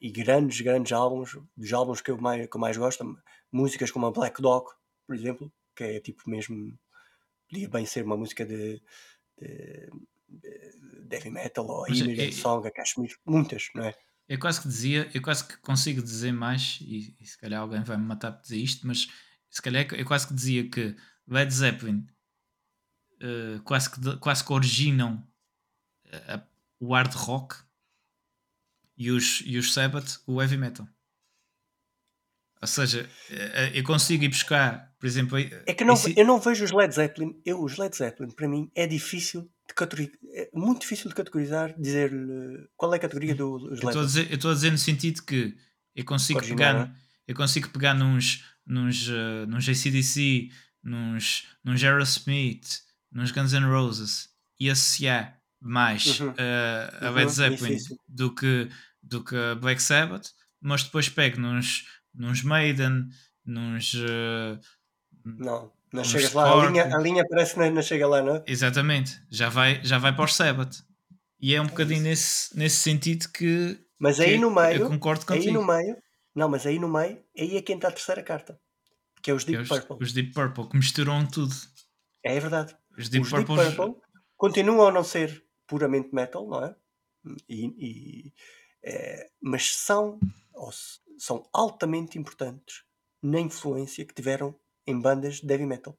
Speaker 1: E grandes, grandes álbuns, dos álbuns que eu mais, que eu mais gosto, músicas como a Black Dog, por exemplo, que é tipo mesmo, podia bem ser uma música de- de heavy metal, ou a
Speaker 2: Mas é-
Speaker 1: Immigrant
Speaker 2: é-
Speaker 1: Song, a Kashmir, muitas, não é?
Speaker 2: Eu quase que dizia, eu quase que consigo dizer mais, e, e se calhar alguém vai me matar por dizer isto, mas se calhar eu quase que dizia que Led Zeppelin eh, quase, que, quase que originam eh, a- o hard rock e os, e os Sabbath o heavy metal. Ou seja, eh, eu consigo ir buscar, por exemplo,
Speaker 1: É que eu não,
Speaker 2: esse-
Speaker 1: eu não vejo os Led Zeppelin, eu, os Led Zeppelin, para mim, é difícil de é muito difícil de categorizar, dizer qual é a categoria dos
Speaker 2: Eu
Speaker 1: Led
Speaker 2: estou a
Speaker 1: Zeppelin.
Speaker 2: dizer, eu estou a dizer no sentido que eu consigo pegar, eu consigo pegar nos, nos, uh, nos ACDC, nos, nos Aerosmith, nos Guns N' Roses e associar mais
Speaker 1: Uhum.
Speaker 2: uh, a
Speaker 1: Uhum,
Speaker 2: Led
Speaker 1: isso,
Speaker 2: Zeppelin
Speaker 1: isso.
Speaker 2: do que, do que a Black Sabbath, mas depois pego nos, nos Maiden, nos. uh,
Speaker 1: Não, não
Speaker 2: Uns
Speaker 1: chegas lá, a linha, a linha parece que não, chega lá, não é?
Speaker 2: exatamente, já vai, já vai para os Sabbath. E é um bocadinho nesse, nesse sentido que,
Speaker 1: Mas
Speaker 2: que
Speaker 1: aí no
Speaker 2: eu
Speaker 1: meio,
Speaker 2: concordo
Speaker 1: aí
Speaker 2: contigo.
Speaker 1: no meio, não, mas aí no meio, aí é quem está a terceira carta, que é os
Speaker 2: que é
Speaker 1: Deep
Speaker 2: os,
Speaker 1: Purple.
Speaker 2: os Deep Purple, que misturam tudo.
Speaker 1: É verdade.
Speaker 2: Os Deep
Speaker 1: os Deep
Speaker 2: Purple.
Speaker 1: Purple continuam a não ser puramente metal, não é? E, e, é, mas são, são altamente importantes na influência que tiveram em bandas de heavy metal.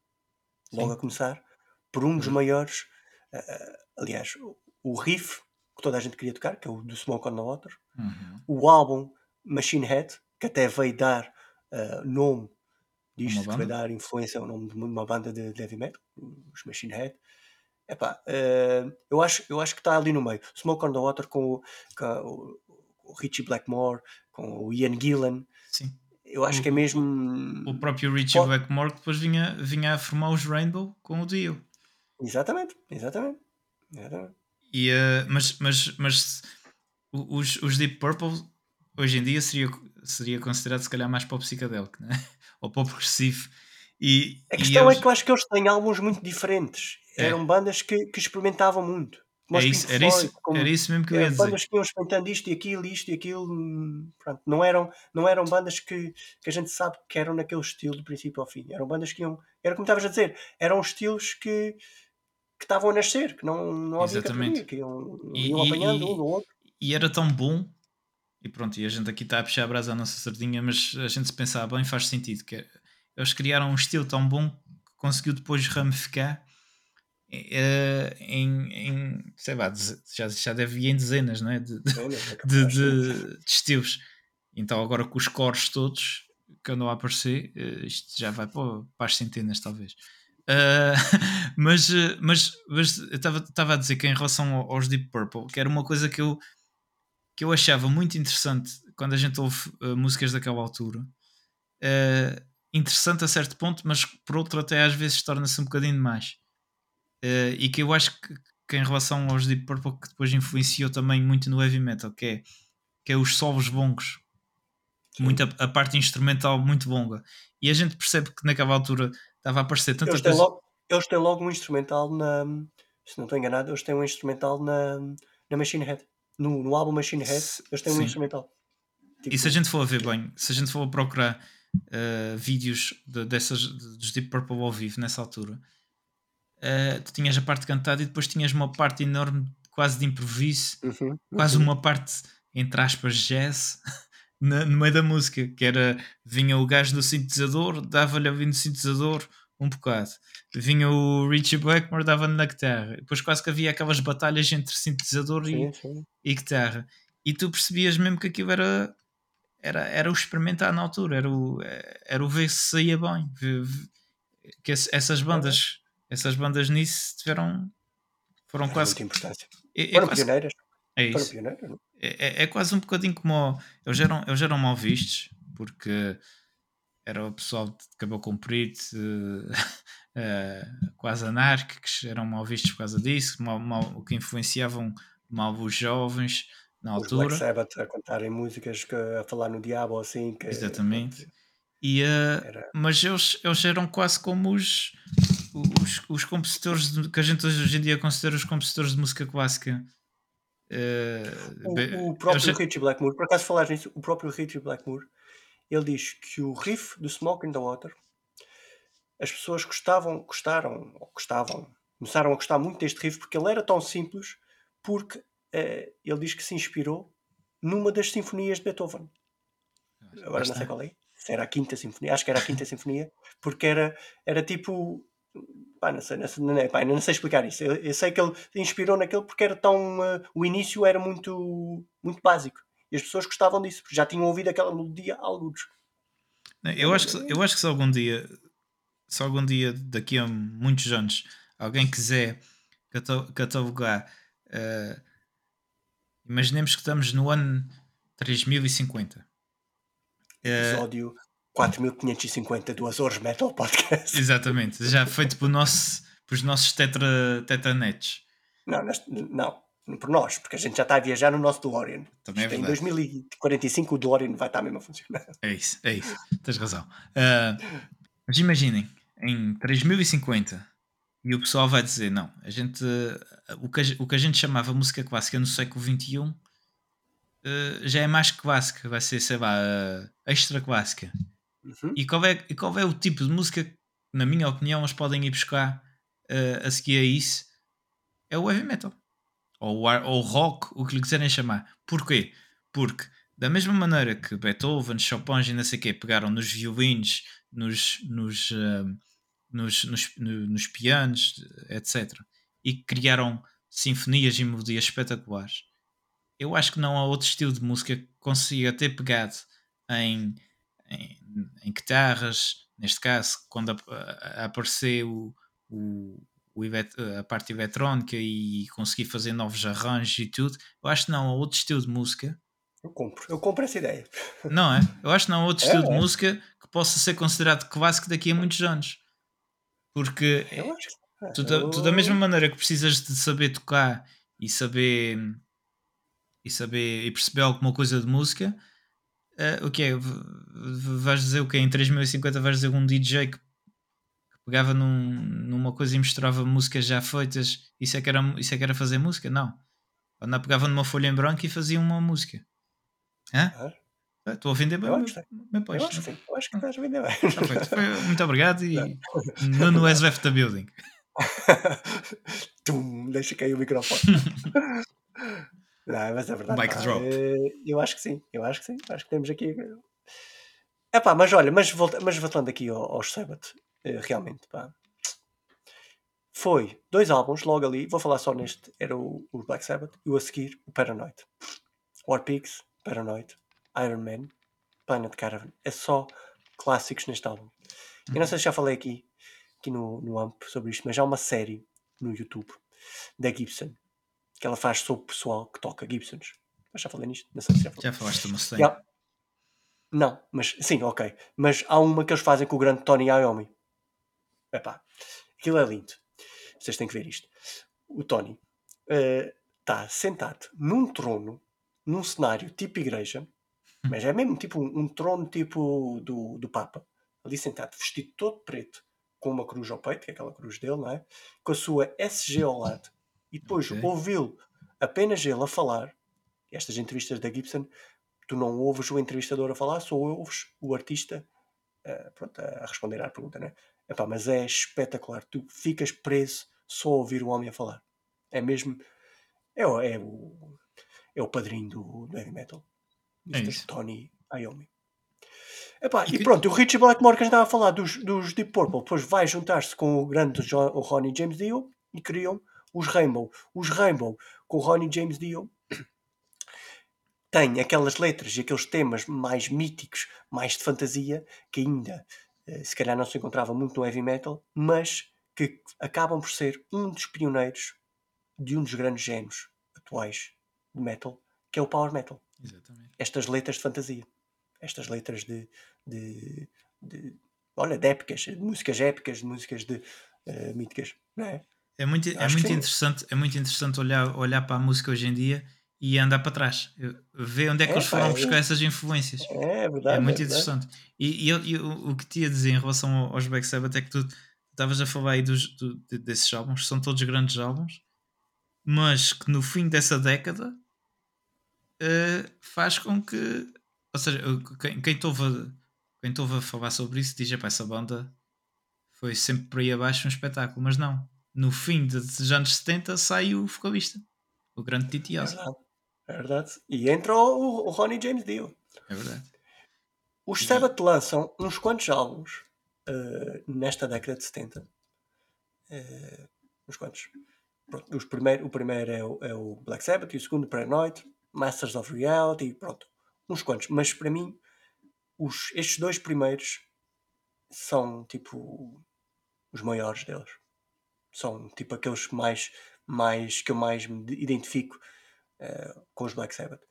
Speaker 1: Logo
Speaker 2: Sim.
Speaker 1: a começar por um dos
Speaker 2: Uhum.
Speaker 1: maiores, ah, aliás, o- riff que toda a gente queria tocar, que é o do Smoke on the Water,
Speaker 2: Uhum.
Speaker 1: o álbum Machine Head, que até veio dar ah, nome disto, que veio dar influência ao nome de uma banda de, de heavy metal, os Machine Head. Epá, ah, eu, acho, eu acho que está ali no meio. Smoke on the Water com, o- com o, o Richie Blackmore, com o Ian Gillan.
Speaker 2: Sim.
Speaker 1: Eu acho
Speaker 2: O-
Speaker 1: que é mesmo.
Speaker 2: O próprio Richie
Speaker 1: Pode-
Speaker 2: Blackmore que depois vinha, vinha a formar os Rainbow com o Dio.
Speaker 1: Exatamente, exatamente. exatamente.
Speaker 2: E, eh, mas mas, mas os, os Deep Purple hoje em dia seria, seria considerado se calhar mais pop psicadélico, né? ou pop progressivo. E,
Speaker 1: A
Speaker 2: e
Speaker 1: questão
Speaker 2: eles-
Speaker 1: é que eu acho que eles têm álbuns muito diferentes.
Speaker 2: É.
Speaker 1: Eram bandas que, que experimentavam muito.
Speaker 2: É isso, era, Floyd, isso, como, era isso mesmo que eu ia dizer.
Speaker 1: Bandas que iam experimentando isto e aquilo, isto e aquilo, hum, pronto, não eram, não eram bandas que, que a gente sabe que eram naquele estilo do princípio ao fim. Eram bandas que iam, era como estavas a dizer, eram estilos que, que estavam a nascer, que não, não havia Exatamente. que iam, e, iam apanhando e, um do outro.
Speaker 2: E era tão bom, e pronto, e a gente aqui está a puxar a brasa à nossa sardinha, mas a gente se pensar bem faz sentido, que é, eles criaram um estilo tão bom que conseguiu depois ramificar Uh, em, em, sei lá, já, já deve ir em dezenas não é? de, de, de, de, de estilos. Então, agora com os cores todos que andam a aparecer, uh, isto já vai para, para as centenas, talvez. Uh, mas, mas, mas eu estava a dizer que em relação aos Deep Purple, que era uma coisa que eu, que eu achava muito interessante quando a gente ouve músicas daquela altura. interessante a certo ponto, mas por outro, até às vezes torna-se um bocadinho demais Uh, e que eu acho que, que, em relação aos Deep Purple que depois influenciou também muito no heavy metal, que é, que é os solos bongos. Muito a, a, parte instrumental muito longa. E a gente percebe que naquela altura estava a aparecer tanta
Speaker 1: eles
Speaker 2: coisa.
Speaker 1: Têm logo, eles têm logo um instrumental na. Se não estou enganado, eles têm um instrumental na, na Machine Head. No, no álbum Machine Head, eles têm Sim. um instrumental.
Speaker 2: Tipo, e se a gente for a ver bem, se a gente for a procurar uh, vídeos de, dessas, dos Deep Purple ao vivo nessa altura, uh, tu tinhas a parte cantada e depois tinhas uma parte enorme, quase de improviso, uhum, quase uhum. uma parte, entre aspas, jazz. No, no meio da música, que era vinha o gajo do sintetizador, dava-lhe a no sintetizador um bocado. Vinha o Richie Blackmore, dava-lhe na guitarra. Depois quase que havia aquelas batalhas entre sintetizador sim, e, sim. e guitarra. E tu percebias mesmo que aquilo era, era, era o experimentar na altura, era o, era o ver se saía bem. Que essas bandas essas bandas nisso tiveram. Foram
Speaker 1: é
Speaker 2: quase.
Speaker 1: Importância. É, é foram quase, pioneiras. É isso. Foram pioneiras,
Speaker 2: é? é, é, quase um bocadinho como. Eles eram, eles eram mal vistos, porque era o pessoal de cabelo comprido, uh, quase anárquicos, eram mal vistos por causa disso, mal, mal, que influenciavam mal os jovens na os altura. Black
Speaker 1: Sabbath a cantarem músicas que, a falar no diabo assim. Que,
Speaker 2: Exatamente. E, uh, era... Mas eles, eles eram quase como os, os, os compositores de, que a gente hoje em dia considera os compositores de música clássica.
Speaker 1: Uh, o, o, próprio eles... Richie Blackmore, por acaso falares nisso, o próprio Richie Blackmore, ele diz que o riff do Smoke in the Water as pessoas gostavam, gostaram, ou gostavam, começaram a gostar muito deste riff porque ele era tão simples porque uh, ele diz que se inspirou numa das sinfonias de Beethoven. Agora não sei qual é era a quinta sinfonia, acho que era a quinta sinfonia, porque era, era tipo. Pá, não sei, não sei, pá, não sei explicar isso. Eu, eu, sei que ele inspirou naquele porque era tão. Uh, o início era muito, muito básico. E as pessoas gostavam disso, porque já tinham ouvido aquela melodia há alguns.
Speaker 2: Eu acho, que, eu acho que se algum dia, se algum dia, daqui a muitos anos, alguém quiser catalogar, uh, imaginemos que estamos no ano 3050
Speaker 1: Episódio 4550 do Azores Metal Podcast.
Speaker 2: Exatamente, já feito por nosso, pelos nossos tetra, tetranetes.
Speaker 1: Não, não, por nós, porque a gente já está a viajar no nosso DeLorean. Também é Em 2045 o DeLorean vai estar mesmo a funcionar.
Speaker 2: É isso, é isso, tens razão. Uh, mas imaginem, em 3050 e o pessoal vai dizer, não, a gente, o que a, o que a gente chamava música clássica no século XXI uh, já é mais clássica, vai ser, sei lá, uh, extra clássica. Uhum. E, qual é, qual é o tipo de música que, na minha opinião, eles podem ir buscar uh, a seguir a isso? É o heavy metal. Ou, o rock, o que lhe quiserem chamar. Porquê? Porque, da mesma maneira que Beethoven, Chopin e não sei o quê pegaram nos violinos, nos, nos, uh, nos, nos, nos, pianos, etc., e criaram sinfonias e melodias espetaculares, eu acho que não há outro estilo de música que consiga ter pegado em, em, em guitarras, neste caso, quando apareceu o, o, a parte eletrónica e conseguir fazer novos arranjos e tudo, eu acho que não há outro estilo de música.
Speaker 1: Eu compro, eu compro essa ideia.
Speaker 2: Não é? Eu acho que não há outro é, estilo é. de música que possa ser considerado clássico daqui a muitos anos. Porque tu, da, tu, da mesma maneira que precisas de saber tocar e saber e saber e perceber alguma coisa de música, uh, o que é? Vais dizer o que Em 3050 vais dizer um DJ que, pegava num, numa coisa e misturava músicas já feitas. Isso é, que era, isso é que era fazer música? Não. Quando pegava numa folha em branco e fazia uma música. Hã? Ah, estou a vender bem.
Speaker 1: Eu acho, meu, eu acho, sim. eu acho que estás a vender bem. Tá
Speaker 2: muito obrigado e Nuno SVF da Building.
Speaker 1: Tum, deixa cair o microfone. Não, mas é verdade.
Speaker 2: Mic drop.
Speaker 1: Eh, eu acho que sim, eu acho que sim. Acho que temos aqui. É pá, mas olha, mas, volta, mas voltando aqui ao, aos Sabbath, eh, realmente, pá. Foi dois álbuns logo ali, vou falar só neste, era o, o Black Sabbath e o a seguir, o Paranoid. War Pigs, Paranoid, Iron Man, Planet Caravan. É só clássicos neste álbum. Eu não sei se já falei aqui, aqui no, no AMP sobre isto, mas há uma série no YouTube da Gibson que ela faz sobre o pessoal que toca Gibsons. Mas já falei nisto, não sei se já
Speaker 2: falei. Já falaste uma Mustang? Há...
Speaker 1: Não, mas sim, ok. Mas há uma que eles fazem com o grande Tony Iommi. Epá, aquilo é lindo. Vocês têm que ver isto. O Tony está uh, sentado num trono, num cenário tipo igreja, mas é mesmo tipo um, um trono tipo do, do Papa, ali sentado, vestido todo preto, com uma cruz ao peito, que é aquela cruz dele, não é? Com a sua SG ao lado. E depois okay. ouvi-lo apenas ele a falar, estas entrevistas da Gibson, tu não ouves o entrevistador a falar, só ouves o artista uh, pronto, a responder à pergunta, né? Epá, mas é espetacular, tu ficas preso só a ouvir o homem a falar. É mesmo. É, é, o, é o padrinho do, do heavy metal. Mr. É Tony Iommi. Epá, e, e pronto, o Richie Blackmore que estava a falar dos, dos Deep Purple, depois vai juntar-se com o grande John, o Ronnie James Dio e criam os Rainbow. Os Rainbow, com o Ronnie James Dio, têm aquelas letras e aqueles temas mais míticos, mais de fantasia, que ainda eh, se calhar não se encontrava muito no heavy metal, mas que acabam por ser um dos pioneiros de um dos grandes géneros atuais de metal, que é o power metal.
Speaker 2: Exatamente.
Speaker 1: Estas letras de fantasia estas letras de, de, de olha, de épicas, de músicas épicas, de músicas de uh, míticas, não é?
Speaker 2: É muito, é muito interessante, é muito interessante olhar, olhar para a música hoje em dia e andar para trás, ver onde é que é, eles foram é, buscar essas influências.
Speaker 1: É, verdade.
Speaker 2: É muito
Speaker 1: é
Speaker 2: interessante. E, e, e, o que te ia dizer em relação aos Black Sabbath é que tu estavas a falar aí dos, do, desses álbuns, são todos grandes álbuns, mas que no fim dessa década uh, faz com que ou seja, quem, quem esteve quem a falar sobre isso diz: que essa banda foi sempre por aí abaixo um espetáculo, mas não. No fim dos anos 70 sai o vocalista, o grande Titi
Speaker 1: É verdade. É verdade. E entra o, o Ronnie James Dio.
Speaker 2: É verdade.
Speaker 1: Os Sabbath lançam uns quantos álbuns uh, nesta década de 70. Uh, eh, uns quantos. Pronto, os primeiro, o primeiro é o, é o Black Sabbath e o segundo Paranoid, Masters of Reality, pronto uns quantos, mas para mim os, estes dois primeiros são tipo os maiores deles. São tipo aqueles mais, mais que eu mais me identifico uh, com os Black Sabbath.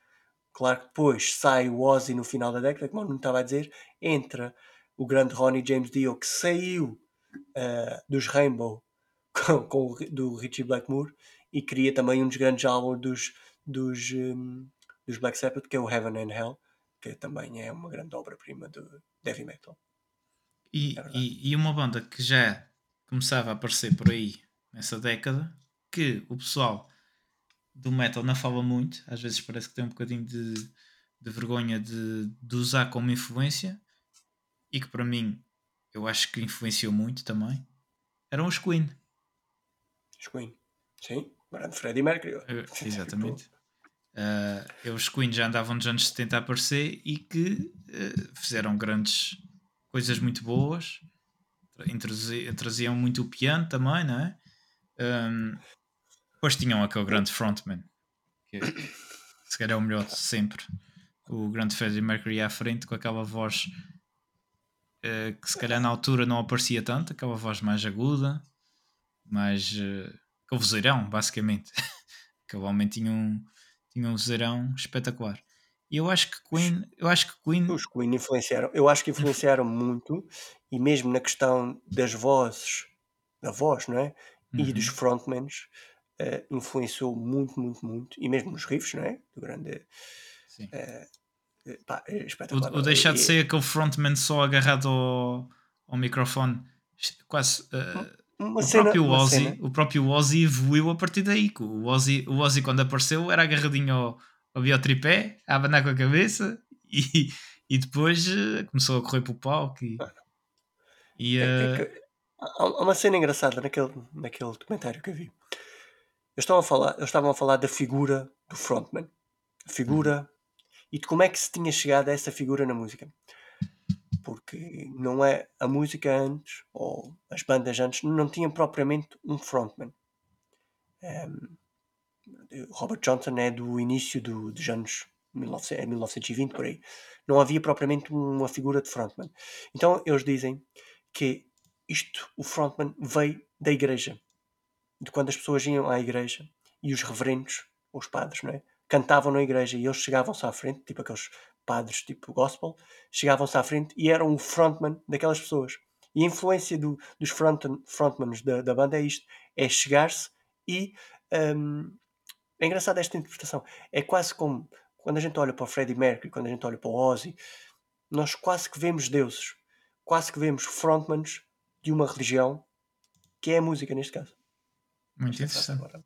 Speaker 1: Claro que depois sai o Ozzy no final da década, como eu não estava a dizer, entra o grande Ronnie James Dio que saiu uh, dos Rainbow com, com, do Richie Blackmore e cria também um dos grandes álbuns dos, dos, um, dos Black Sabbath, que é o Heaven and Hell, que também é uma grande obra-prima do heavy metal.
Speaker 2: E, é e, e, uma banda que já começava a aparecer por aí nessa década, que o pessoal do metal não fala muito, às vezes parece que tem um bocadinho de, de vergonha de, de usar como influência, e que para mim eu acho que influenciou muito também, eram os Queen.
Speaker 1: Os Queen, sim, Freddie Mercury.
Speaker 2: Uh, exatamente. Uh, os Queen já andavam nos anos 70 a aparecer e que uh, fizeram grandes coisas muito boas, traziam, traziam muito o piano também, não é? Um, depois tinham aquele grande frontman, que se calhar é o melhor de sempre, o grande Freddie Mercury à frente com aquela voz uh, que se calhar na altura não aparecia tanto, aquela voz mais aguda, mais uh, aquele vozeirão, basicamente. Aquele homem tinha um tinha um zerão espetacular. E eu acho que Queen, eu acho que Queen...
Speaker 1: Os Queen influenciaram, eu acho que influenciaram muito, e mesmo na questão das vozes, da voz, não é? E uhum. dos frontmans, uh, influenciou muito, muito, muito, e mesmo nos riffs, não é? Do grande. Sim. Uh, pá, é espetacular.
Speaker 2: O, o deixar de ser aquele frontman só agarrado ao, ao microfone quase. Uh, o, cena, próprio Ozzy, o próprio Ozzy evoluiu a partir daí. O Ozzy, o Ozzy quando apareceu, era agarradinho ao, ao biotripé, a abanar com a cabeça e, e depois uh, começou a correr para o palco. E,
Speaker 1: e uh... é, é que, há uma cena engraçada naquele, naquele documentário que eu vi. Eles estavam a falar, eles estavam a falar da figura do frontman. A figura uhum e de como é que se tinha chegado a essa figura na música. Porque não é a música antes, ou as bandas antes, não tinham propriamente um frontman. Um, Robert Johnson é do início do, dos anos 1920 por aí. Não havia propriamente uma figura de frontman. Então eles dizem que isto, o frontman, veio da igreja. De quando as pessoas iam à igreja e os reverendos, os padres, não é? cantavam na igreja e eles chegavam-se à frente, tipo aqueles padres tipo gospel, chegavam-se à frente e eram o frontman daquelas pessoas. E a influência do, dos front, frontmans da, da banda é isto: é chegar-se e. Um, é engraçado esta interpretação. É quase como quando a gente olha para o Freddie Mercury, quando a gente olha para o Ozzy, nós quase que vemos deuses, quase que vemos frontmans de uma religião que é a música neste caso.
Speaker 2: Muito interessante.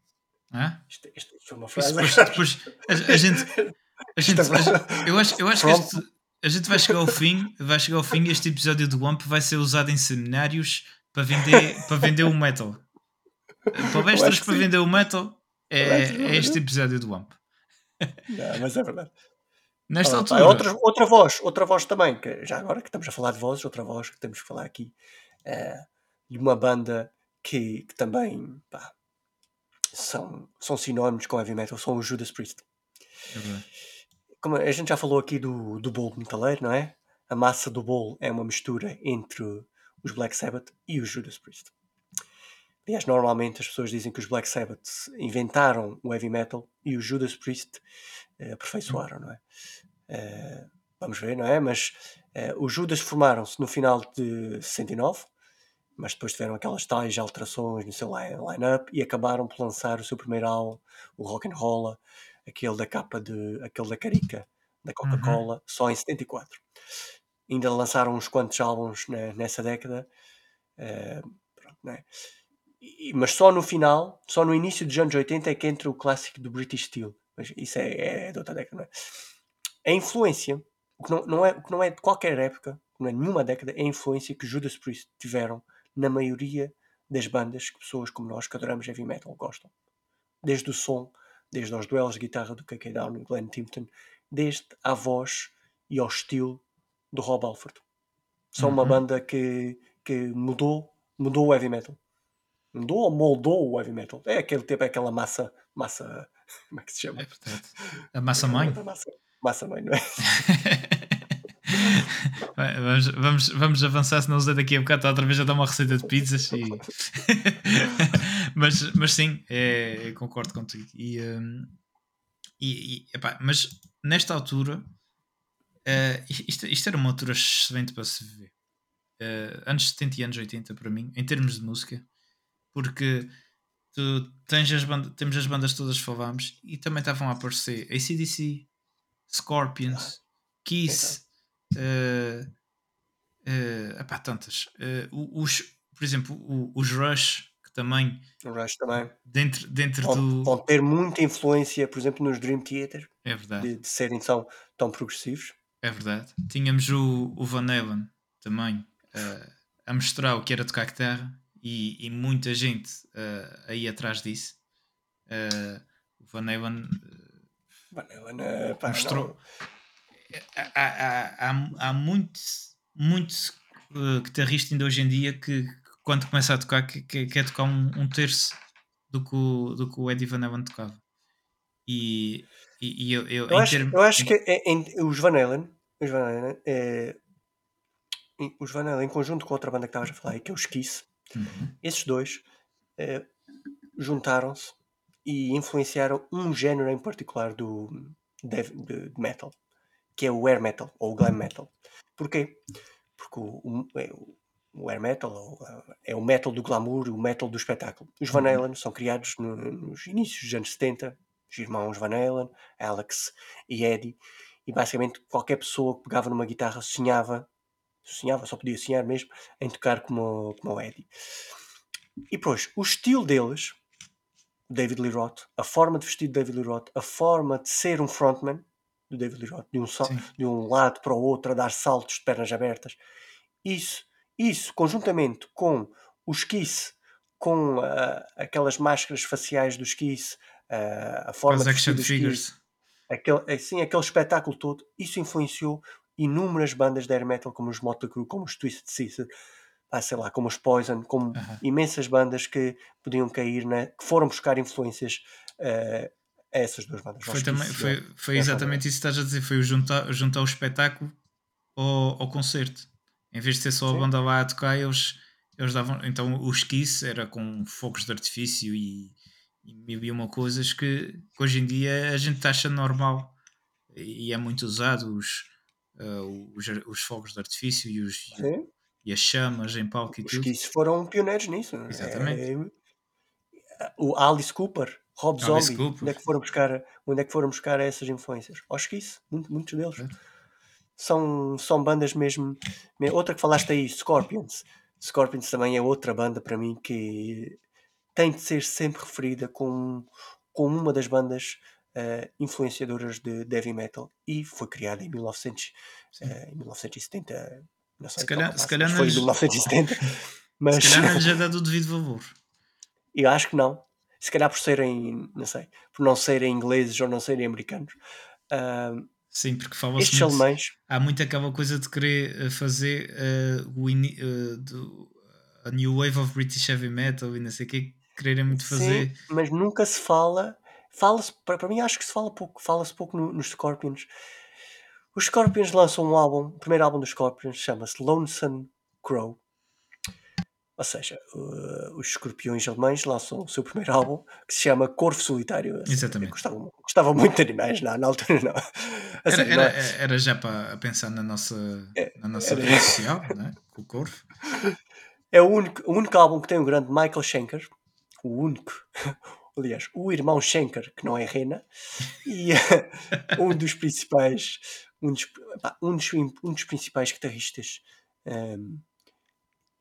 Speaker 2: Ah? Isto, isto foi uma frase. Depois, depois a, a, gente. A gente a, eu acho, eu acho que este, a gente vai chegar ao fim. Vai chegar ao fim e este episódio do Wamp vai ser usado em seminários para vender, para vender o metal. Palestras para vender o metal é, é este episódio do Wamp.
Speaker 1: Não, mas é verdade. Nesta ah, altura. Pá, outra, outra voz, outra voz também, que já agora que estamos a falar de vozes, outra voz que temos que falar aqui, é, de uma banda que, que também pá, são, são sinónimos com heavy metal, são o Judas Priest. Uhum. Como a gente já falou aqui do, do bolo metaleiro, não é? A massa do bolo é uma mistura entre os Black Sabbath e os Judas Priest. Aliás, normalmente as pessoas dizem que os Black Sabbath inventaram o heavy metal e os Judas Priest uh, aperfeiçoaram, não é? Uh, vamos ver, não é? Mas uh, os Judas formaram-se no final de 69 mas depois tiveram aquelas tais alterações no seu line-up e acabaram por lançar o seu primeiro álbum, o Rock and Roll, aquele da capa de aquele da carica da Coca-Cola, uhum. só em 74. Ainda lançaram uns quantos álbuns nessa década, uh, pronto, né? e, mas só no final, só no início dos anos 80 é que entra o clássico do British Steel. Mas isso é, é de outra década, não é? A influência, o que não, não, é, o que não é de qualquer época, não é nenhuma década, é a influência que Judas Priest tiveram na maioria das bandas que pessoas como nós que adoramos heavy metal gostam. Desde o som, desde aos duelos de guitarra do KK Down e Glenn Tipton, desde à voz e ao estilo do Rob Alford. São uhum. uma banda que, que mudou, mudou o heavy metal. Mudou ou moldou o heavy metal. É aquele tipo, é aquela massa, massa, como é que se chama? É,
Speaker 2: a massa mãe.
Speaker 1: Massa, massa mãe, não é?
Speaker 2: vamos, vamos, vamos avançar, senão usei daqui a bocado está outra vez a dar uma receita de pizzas. E... mas, mas sim, é, concordo contigo. E, um, e, e epá, mas nesta altura, uh, isto, isto era uma altura excelente para se viver. Uh, anos 70 e anos 80 para mim, em termos de música, porque tu tens as bandas, temos as bandas todas que falámos e também estavam a aparecer ACDC, Scorpions, Kiss, Uh, uh, epá, tantas. Uh, os, por exemplo, os Rush, que também.
Speaker 1: O Rush também.
Speaker 2: Dentro, dentro
Speaker 1: vão,
Speaker 2: do.
Speaker 1: Vão ter muita influência, por exemplo, nos Dream Theater.
Speaker 2: É verdade.
Speaker 1: De, de serem tão, tão progressivos.
Speaker 2: É verdade. Tínhamos o, o Van Halen também uh, a mostrar o que era tocar guitarra e, e muita gente uh, aí atrás disso. Uh, o Van Halen.
Speaker 1: Halen pá,
Speaker 2: mostrou. Não há, há, há muito, muito uh, guitarrista ainda hoje em dia que quando começa a tocar que, que quer tocar um, um terço do que, o, do que o Eddie Van Halen tocava. E, e, e eu, eu,
Speaker 1: eu, acho, eu acho que em, os Van Halen, os Van Halen, é, os Van Halen em conjunto com outra banda que estavas a falar, que é os Kiss, uhum. esses dois é, juntaram-se e influenciaram um género em particular do de, de, de metal que é o air metal ou o glam metal. Porquê? Porque o, o, é o air metal é o metal do glamour, o metal do espetáculo. Os Van uhum. Halen são criados no, nos inícios dos anos 70, os irmãos Van Halen, Alex e Eddie, e basicamente qualquer pessoa que pegava numa guitarra sonhava sonhava, só podia sonhar mesmo em tocar como, como o Eddie. E depois, o estilo deles, David Lee Roth, a forma de vestir de David Lee Roth, a forma de ser um frontman do David Lee Roth, de um, de um lado para o outro, a dar saltos de pernas abertas, isso, isso conjuntamente com os Kiss, com uh, aquelas máscaras faciais dos Kiss, uh, a forma As de action figures. Kiss, aquele, assim, aquele espetáculo todo, isso influenciou inúmeras bandas de air metal, como os Motley Crue, como os Twisted Sister, ah, sei lá, como os Poison, como imensas bandas que podiam cair, né, que foram buscar influências uh, a essas duas bandas.
Speaker 2: Foi, também, isso, foi, foi exatamente isso que estás a dizer, foi o juntar, juntar o espetáculo ao, ao concerto. Em vez de ser só Sim. a banda lá a tocar, eles, eles davam. Então os Kiss era com fogos de artifício e, mil e uma coisas que, que, hoje em dia a gente acha normal e é muito usado os, uh, os, os, fogos de artifício e, os, e as chamas em palco e
Speaker 1: os
Speaker 2: tudo.
Speaker 1: Os foram pioneiros nisso. Exatamente. É, o Alice Cooper, Rob Alice Zombie, Cooper. onde é que foram buscar, onde é que foram buscar essas influências? Acho que isso, muito, muitos deles. É. São, são bandas mesmo. Outra que falaste aí, Scorpions. Scorpions também é outra banda para mim que tem de ser sempre referida como, como uma das bandas uh, influenciadoras de heavy metal e foi criada em, 1900, uh, em 1970. Não sei se calhar, se calhar foi em 1970.
Speaker 2: mas... Se calhar é dado o devido valor.
Speaker 1: Eu acho que não. Se calhar por serem, não sei, por não serem ingleses ou não serem americanos. Uh,
Speaker 2: Sim, porque fala-se muito, alemães. Há muito aquela coisa de querer eh, fazer uh, o uh, do, a New Wave of British Heavy Metal e não sei o que, quererem muito fazer. Sim,
Speaker 1: mas nunca se fala. Fala-se, para, mim acho que se fala pouco, fala-se pouco no, nos Scorpions. Os Scorpions lançam um álbum, o primeiro álbum dos Scorpions chama-se Lonesome Crow. Ou seja, uh, os escorpiões alemães lançam o seu primeiro álbum que se chama Corvo Solitário. Exatamente. Gostavam, gostavam muito de animais na, na altura, não.
Speaker 2: Assim, era, era, não. era, já para pensar na nossa, é, na nossa rede social, né? com o Corvo.
Speaker 1: É o único, o único álbum que tem o grande Michael Schenker, o único, aliás, o irmão Schenker, que não é Rena, e um dos principais, um dos, um dos, um dos principais guitarristas. Um,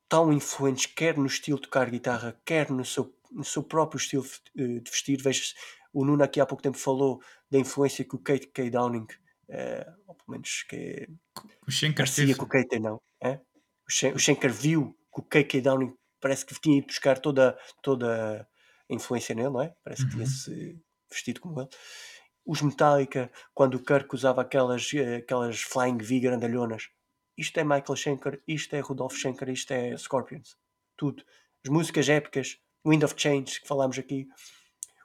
Speaker 1: tão influentes, quer no estilo de tocar guitarra, quer no seu, no seu próprio estilo de vestir. Veja o Nuno aqui há pouco tempo falou da influência que o Kate K. Downing, uh, ou pelo menos que o Schenker teve. com o Kate, não. É? O, Schenker viu que o K.K. Downing parece que tinha ido buscar toda, toda influência nele, não é? Parece que uhum. tinha-se vestido como ele. Os Metallica, quando o Kirk usava aquelas, eh, aquelas Flying V grandalhonas, isto é Michael Schenker, isto é Rudolf Schenker, isto é Scorpions. Tudo. As músicas épicas, Wind of Change, que falámos aqui.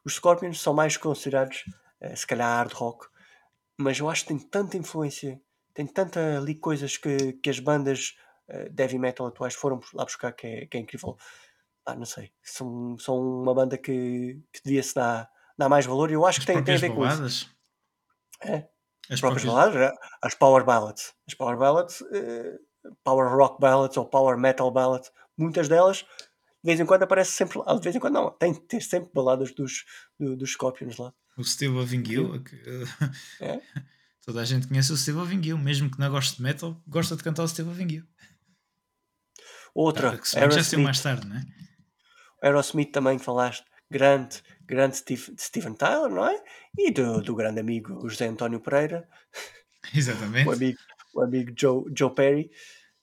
Speaker 1: Os Scorpions são mais considerados, uh, se calhar, hard rock, mas eu acho que tem tanta influência, tem tanta ali coisas que, que as bandas uh, de heavy metal atuais foram lá buscar que é, que é incrível. Ah, não sei. São, são uma banda que, que devia-se dar, dar mais valor e eu acho que tem, tem a ver com isso. É, as próprias baladas, é, as power ballads. As power ballads, uh, power rock ballads ou power metal ballads, muitas delas, de vez em quando aparece sempre lá, de vez em quando não, tem que ter sempre baladas dos, do, dos Scorpions lá.
Speaker 2: O Steve Avinguil, é? toda a gente conhece o Steve Avinguil, mesmo que não goste de metal, gosta de cantar o Steve Avinguil.
Speaker 1: Outra,
Speaker 2: ah, Aerosmith. mais tarde, né?
Speaker 1: Aerosmith também falaste, grande, grande Steve, Steven Tyler, não é? E do, do grande amigo José António Pereira.
Speaker 2: Exatamente.
Speaker 1: o amigo, o amigo Joe, Joe Perry.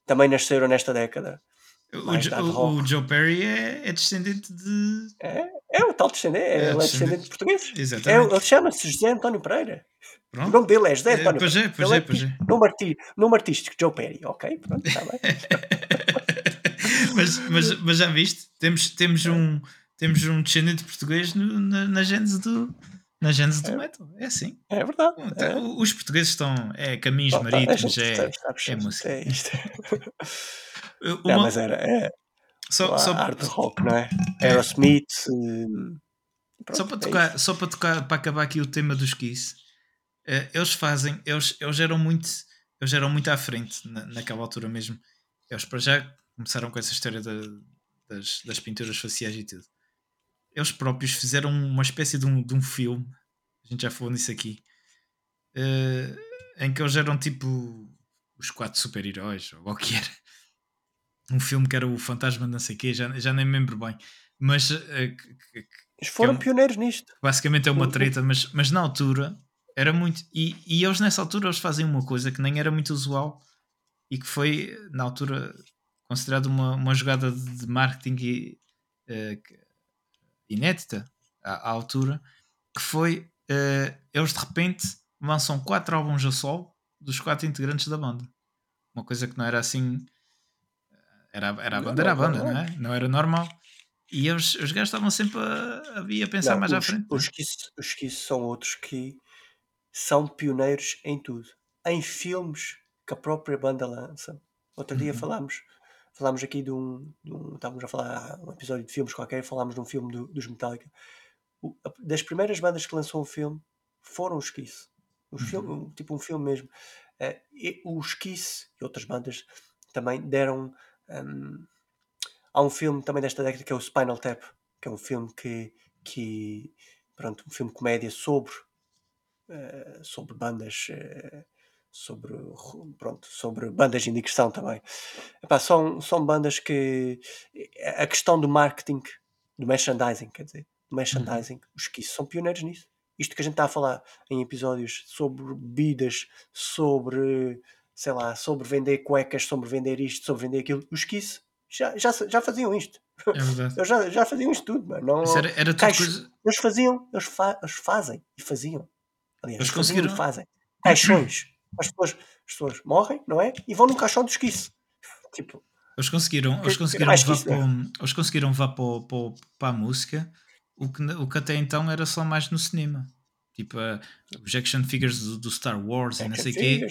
Speaker 1: Também nasceram nesta década.
Speaker 2: O, jo, o, o, Joe Perry é, é, descendente de.
Speaker 1: É, é o tal descendente, é, é, descendente, descendente de portugueses. Exatamente. É, ele chama-se José António Pereira. Pronto. O nome dele é José é, António
Speaker 2: Pereira. Pois é, pois é, pois é.
Speaker 1: Nome, arti, nome artístico, Joe Perry, ok? Pronto, está bem.
Speaker 2: mas, mas, mas já viste? Temos, temos um temos um descendente português no, na, na gênese do na gênese do é, metal. É assim.
Speaker 1: É verdade.
Speaker 2: Então, é. Os portugueses estão. É caminhos oh, marítimos, é, é música. É isto.
Speaker 1: Uma, não, mas era. É, só, só, art rock, não é? é. Aerosmith. Hum,
Speaker 2: pronto, só, para é tocar, só para tocar, para acabar aqui o tema dos Kiss, eh, eles fazem, eles, eles eram muito, eles eram muito à frente na, naquela altura mesmo. Eles para já começaram com essa história da, das, das pinturas faciais e tudo eles próprios fizeram uma espécie de um, de um filme, a gente já falou nisso aqui, uh, em que eles eram tipo os quatro super-heróis, ou o que era. Um filme que era o Fantasma não sei o quê, já, já nem me lembro bem. Mas. Uh,
Speaker 1: eles foram é um, pioneiros nisto.
Speaker 2: Basicamente é uma treta, mas, mas na altura era muito. E, e eles nessa altura eles fazem uma coisa que nem era muito usual e que foi na altura considerado uma, uma jogada de marketing uh, inédita à, à, altura, que foi uh, eles de repente lançam quatro álbuns a sol dos quatro integrantes da banda. Uma coisa que não era assim. Era, era a banda, era a banda, não é? Não era normal. E os, os gajos estavam sempre a, a, a pensar não, mais
Speaker 1: os,
Speaker 2: à frente.
Speaker 1: Os que, os que são outros que são pioneiros em tudo. Em filmes que a própria banda lança. Outro dia uhum. falámos, falámos aqui de um, de um, Estávamos a falar um episódio de filmes qualquer, falámos de um filme do, dos Metallica. O, a, das primeiras bandas que lançou um filme foram os Kiss. Um uhum. filme, tipo um filme mesmo. Uh, e, os Kiss e outras bandas também deram. Um, há um filme também desta década que é o Spinal Tap, que é um filme que. que pronto, um filme comédia sobre. Uh, sobre bandas. Uh, sobre, pronto, sobre bandas de indicação também. Epá, são, são bandas que a questão do marketing, do merchandising, quer dizer, do merchandising, uhum. os que são pioneiros nisso. Isto que a gente está a falar em episódios sobre bebidas, sobre, sei lá, sobre vender cuecas, sobre vender isto, sobre vender aquilo, os Kiss já, já, já faziam isto. É verdade. Eles já, já faziam isto tudo, mano. Não, era, era coisa... Eles faziam, eles, fa eles fazem e faziam. Aliás, eles conseguiram. fazem. Caixões as pessoas, as pessoas morrem, não é? E vão no caixão de esquice. tipo,
Speaker 2: eles conseguiram, eles conseguiram, levar, isso, para, né? eles conseguiram levar para, para, para a música o que, o que até então era só mais no cinema. Tipo, uh, os action figures do, do Star Wars e não sei o quê.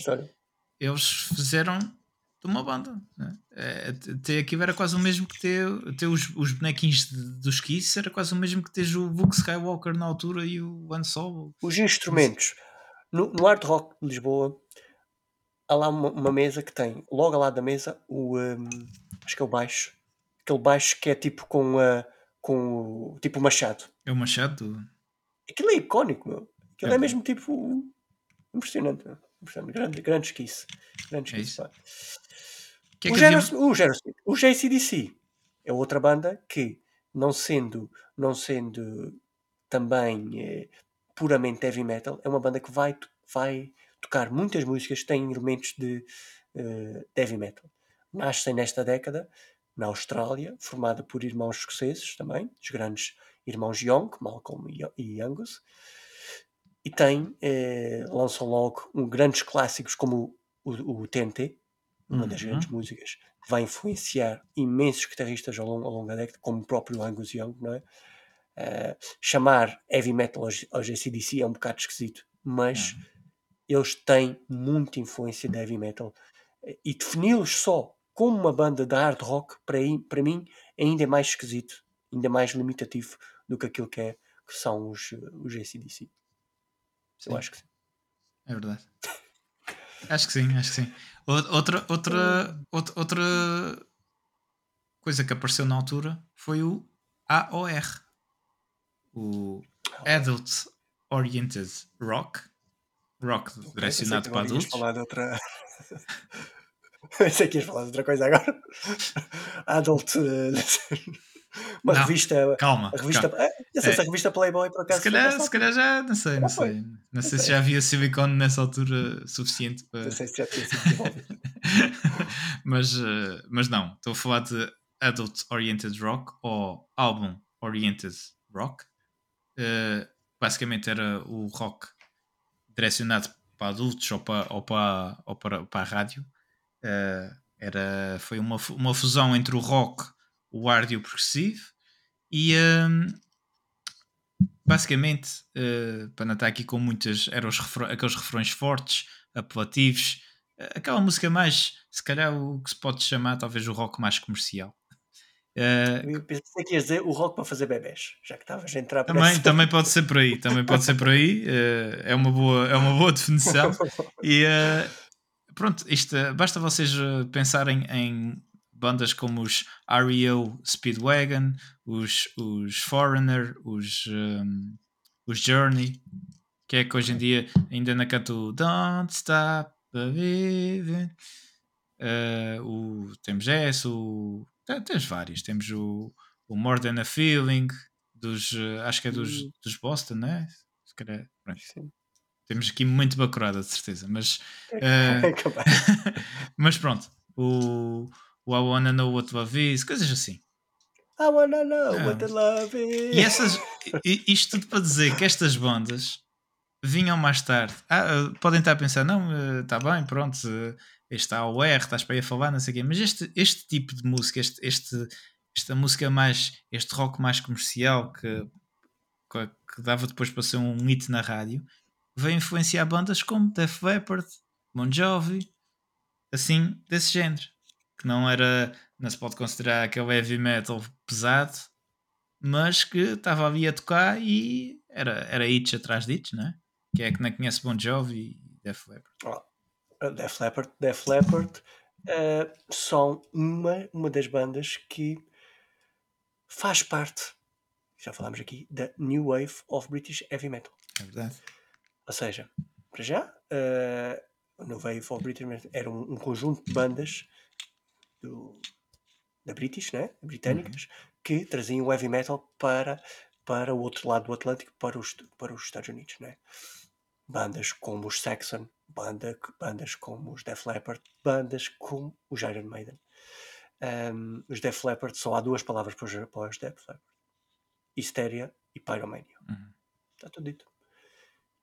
Speaker 2: Eles fizeram de uma banda. Né? É, ter aquilo era quase o mesmo que ter, ter os, os bonequinhos dos Kiss, era quase o mesmo que ter o Luke Skywalker na altura e o Han Solo.
Speaker 1: Os instrumentos. No, no Art Rock de Lisboa, há lá uma, uma mesa que tem, logo ao lado da mesa, o. Um, acho que é o baixo. Aquele baixo que é tipo com, uh, com o. tipo o machado.
Speaker 2: É o machado?
Speaker 1: Aquilo é icónico, meu. Aquilo é, é mesmo tipo. Impressionante, meu. Impressionante. Grande, grande esquice. Grande esquice, é que é o, o, o JCDC é outra banda que, não sendo, não sendo também eh, puramente heavy metal, é uma banda que vai, vai tocar muitas músicas que têm elementos de, uh, de heavy metal. Nascem nesta década na Austrália, formada por irmãos escoceses também, os grandes irmãos Young, Malcolm e Angus, e tem, eh, lançam logo um, grandes clássicos como o, o, o TNT, uma das uhum. grandes músicas que vai influenciar imensos guitarristas ao longo, ao longo da década, como o próprio Angus Young, não é? Uh, chamar heavy metal aos ACDC é um bocado esquisito, mas uhum. eles têm muita influência de heavy metal e defini-los só como uma banda de hard rock para, para mim ainda é mais esquisito, ainda mais limitativo do que aquilo que, é, que são os, os ACDC. Sim. Eu acho que sim.
Speaker 2: É verdade. acho que sim, acho que sim. Outra, outra, outra, outra coisa que apareceu na altura foi o AOR o Adult Oriented Rock, rock direcionado para adultos.
Speaker 1: falar de outra. Pensei que ias falar de outra coisa agora. Adult. Eh, uma não, revista.
Speaker 2: Calma.
Speaker 1: A revista, calma. Eh, não sei é. se a revista Playboy por acaso.
Speaker 2: Se calhar, se calhar já, não sei, não, sei. Não, não sei, se já havia Silicon nessa altura suficiente para.
Speaker 1: Não sei se já tinha sido
Speaker 2: mas, eh, mas não, estou a falar de Adult Oriented Rock ou Album Oriented Rock uh, basicamente era o rock direcionado para adultos ou para, ou para, ou para, para a rádio. Uh, era, foi uma, uma fusão entre o rock, o hard e o progressivo. E um, basicamente, uh, para não estar aqui com muitas, eram aqueles refrões fortes, apelativos, aquela música mais, se calhar, o que se pode chamar talvez o rock mais comercial.
Speaker 1: Uh, eu pensei que ias dizer o rock para fazer bebés, já que estavas a entrar
Speaker 2: também, também pode ser por aí, também pode ser por aí, uh, é, uma boa, é uma boa definição. E uh, pronto, isto, basta vocês pensarem em bandas como os REO Speedwagon, os, os Foreigner, os, um, os Journey, que é que hoje em dia ainda na canto Don't Stop Vive. Uh, o, temos esse, o, tens vários. Temos o, o More Than a Feeling, dos, uh, acho que é dos, hum. dos Boston, né? Se calhar, Sim. Temos aqui muito bacurada, de certeza. Mas, uh, mas pronto, o, o I Wanna Know What Love Is, coisas assim.
Speaker 1: I wanna know what the love is.
Speaker 2: E essas, isto tudo para dizer que estas bandas vinham mais tarde. Ah, podem estar a pensar, não, está bem, pronto, está o R, estás para aí a falar, não sei o quê, mas este, este tipo de música, este, este, esta música mais, este rock mais comercial que, que dava depois para ser um hit na rádio, veio influenciar bandas como Def Leppard, Bon Jovi, assim, desse género, que não era, não se pode considerar aquele heavy metal pesado, mas que estava ali a tocar e era, era hits atrás de hits, não é? Que é que não conhece Bon Jovi e Def Leppard.
Speaker 1: Oh Def Leppard, Def Leppard uh, são uma, uma das bandas que faz parte, já falámos aqui, da New Wave of British Heavy Metal.
Speaker 2: É verdade.
Speaker 1: Ou seja, para já, uh, a New Wave of British Metal era um, um conjunto de bandas do, da British, né? britânicas, uhum. que traziam o heavy metal para, para o outro lado do Atlântico, para os, para os Estados Unidos. Né? Bandas como os Saxon, banda, bandas como os Def Leppard, bandas como os Iron Maiden. Um, os Def Leppard, só há duas palavras para os, para os Def Leppard: Hysteria e Pyromania. Uhum. Está tudo dito.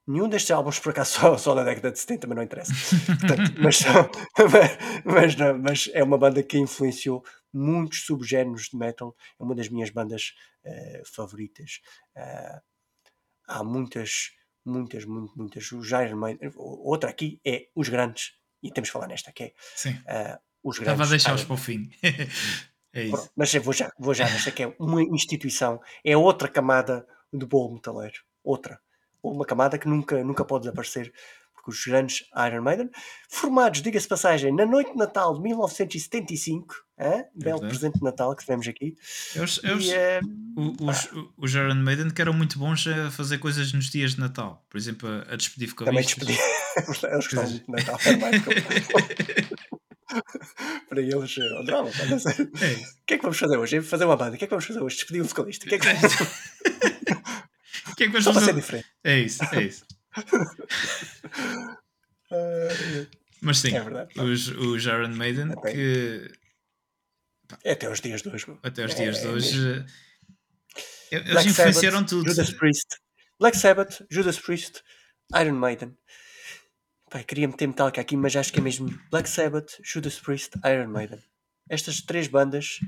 Speaker 1: Nenhum destes álbuns, por acaso, só, só na década de 70, mas não interessa. Portanto, mas, mas, mas, mas, é uma banda que influenciou muitos subgéneros de metal. É uma das minhas bandas uh, favoritas. Uh, há muitas muitas, muito, muitas. O Iron Maiden, outra aqui é os grandes, e temos que falar nesta, que é
Speaker 2: Sim. Uh, os grandes. Estava a deixá-los para o fim. é isso.
Speaker 1: Mas eu vou já, vou já nesta, que é uma instituição, é outra camada do bolo metaleiro, outra. Uma camada que nunca, nunca pode desaparecer porque os grandes Iron Maiden, formados, diga-se passagem, na noite de Natal de 1975, hein? belo presente de Natal que tivemos aqui.
Speaker 2: Eles, eles, e, uh, os, os Iron Maiden que eram muito bons a fazer coisas nos dias de Natal, por exemplo, a, despedir vocalistas.
Speaker 1: Também despedir, eles gostam muito de Natal, é mais para eles, oh, drama, é o que é que vamos fazer hoje? Fazer uma banda, o que é que vamos fazer hoje? Despedir um vocalista, o que é que vamos fazer?
Speaker 2: O que é que vamos fazer? diferente. É isso, é isso. Mas sim, é verdade, os, os Iron Maiden
Speaker 1: até,
Speaker 2: que.
Speaker 1: É até os dias de hoje.
Speaker 2: Até os dias é, de hoje. É eles Black influenciaram
Speaker 1: Sabbath,
Speaker 2: tudo.
Speaker 1: Judas Priest. Black Sabbath, Judas Priest, Iron Maiden. Pai, queria meter Metallica aqui, mas acho que é mesmo Black Sabbath, Judas Priest, Iron Maiden. Estas três bandas.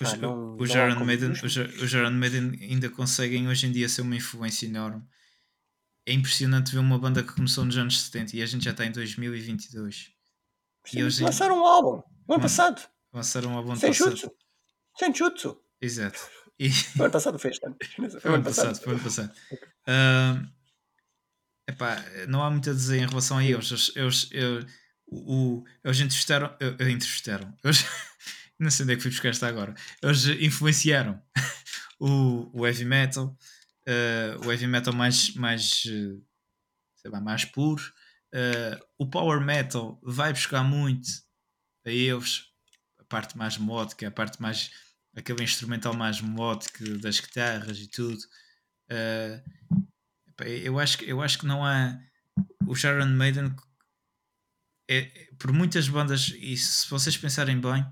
Speaker 2: Os, ah, não, os, não Iron Maiden, os, os Iron Maiden ainda conseguem hoje em dia ser uma influência enorme é impressionante ver uma banda que começou nos anos 70 e a gente já está em 2022.
Speaker 1: Sim, e hoje... Lançaram um álbum no ano passado.
Speaker 2: Lançaram um álbum
Speaker 1: Sem chutsu. Sem chutsu.
Speaker 2: Exato.
Speaker 1: E... O ano passado fez,
Speaker 2: Foi o ano passado. Foi ano passado. Uh, epá, não há muito a dizer em relação a eles. Eles, eles, eles, o, eles entrevistaram. entrevistaram. Eles, não sei onde é que fui buscar esta agora. Eles influenciaram o, o heavy metal uh, o heavy metal mais, mais, sei lá, mais puro. Uh, o power metal vai buscar muito a eles, parte mais melódica, a parte mais aquele instrumental mais melódico das guitarras e tudo. eu, acho, eu acho que não há o Sharon Maiden é, é, por muitas bandas, e se vocês pensarem bem,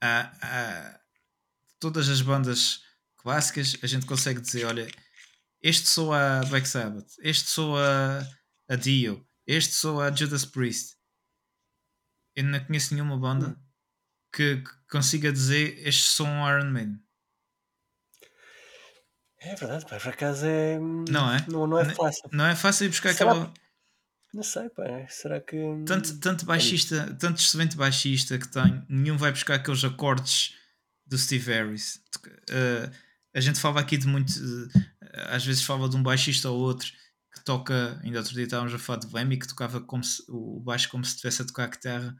Speaker 2: há, há todas as bandas clássicas, a gente consegue dizer: olha, este sou a Black Sabbath, este sou a, a Dio, este sou a Judas Priest. Eu não conheço nenhuma banda. Que, que consiga dizer este sou um Iron Man.
Speaker 1: É verdade, pá, por acaso é.
Speaker 2: Não é?
Speaker 1: Não, não é fácil.
Speaker 2: Não é fácil ir buscar Será... aquela.
Speaker 1: Não sei, pá, será que.
Speaker 2: Tanto, tanto baixista, tanto excelente baixista que tem, nenhum vai buscar aqueles acordes do Steve Harris. Uh, a gente fala aqui de muito. Às vezes fala de um baixista ou outro que toca. Ainda outro dia estávamos a falar de Lemmy que tocava como se, o baixo como se estivesse a tocar a guitarra.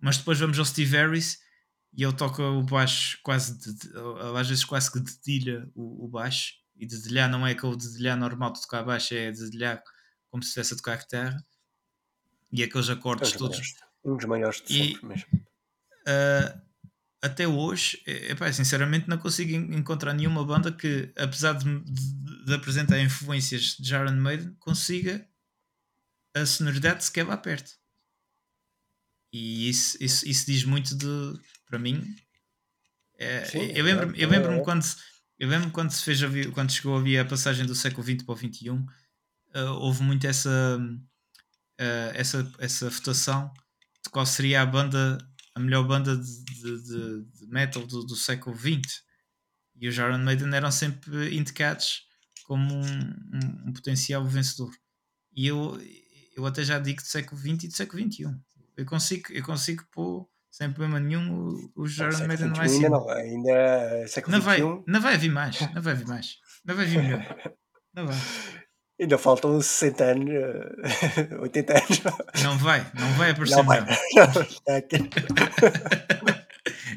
Speaker 2: Mas depois vamos ao Steve Harris e ele toca o baixo quase. De, às vezes quase que dedilha o, o baixo. E dedilhar não é aquele dedilhar normal de tocar baixo, é dedilhar como se estivesse a tocar guitarra. e aqueles acordes todos.
Speaker 1: Maiores, um dos maiores de sempre e, mesmo.
Speaker 2: Uh, até hoje, epá, sinceramente, não consigo encontrar nenhuma banda que, apesar de, de, de apresentar influências de Iron Maiden, consiga a sonoridade sequer lá perto. E isso, isso, isso diz muito de, para mim. É, Sim, eu lembro-me é, eu lembro é. quando, eu lembro quando se fez quando chegou a ouvir a passagem do século XX para o XXI, uh, houve muito essa, uh, essa, essa votação de qual seria a banda, a melhor banda de, de, de, de metal do, do, século XX. E os Iron Maiden eram sempre indicados como um, um, um potencial vencedor. E eu, eu até já digo do século XX e do século XXI. Eu consigo, eu consigo pôr sem problema nenhum o Iron Maiden
Speaker 1: lá em cima. Ainda não, ainda é século
Speaker 2: não vai, não vai vir mais, não vai vir mais, não vai vir melhor. Não vai.
Speaker 1: Ainda faltam 60 anos, 80 anos.
Speaker 2: Não vai, não vai aparecer não vai. Não,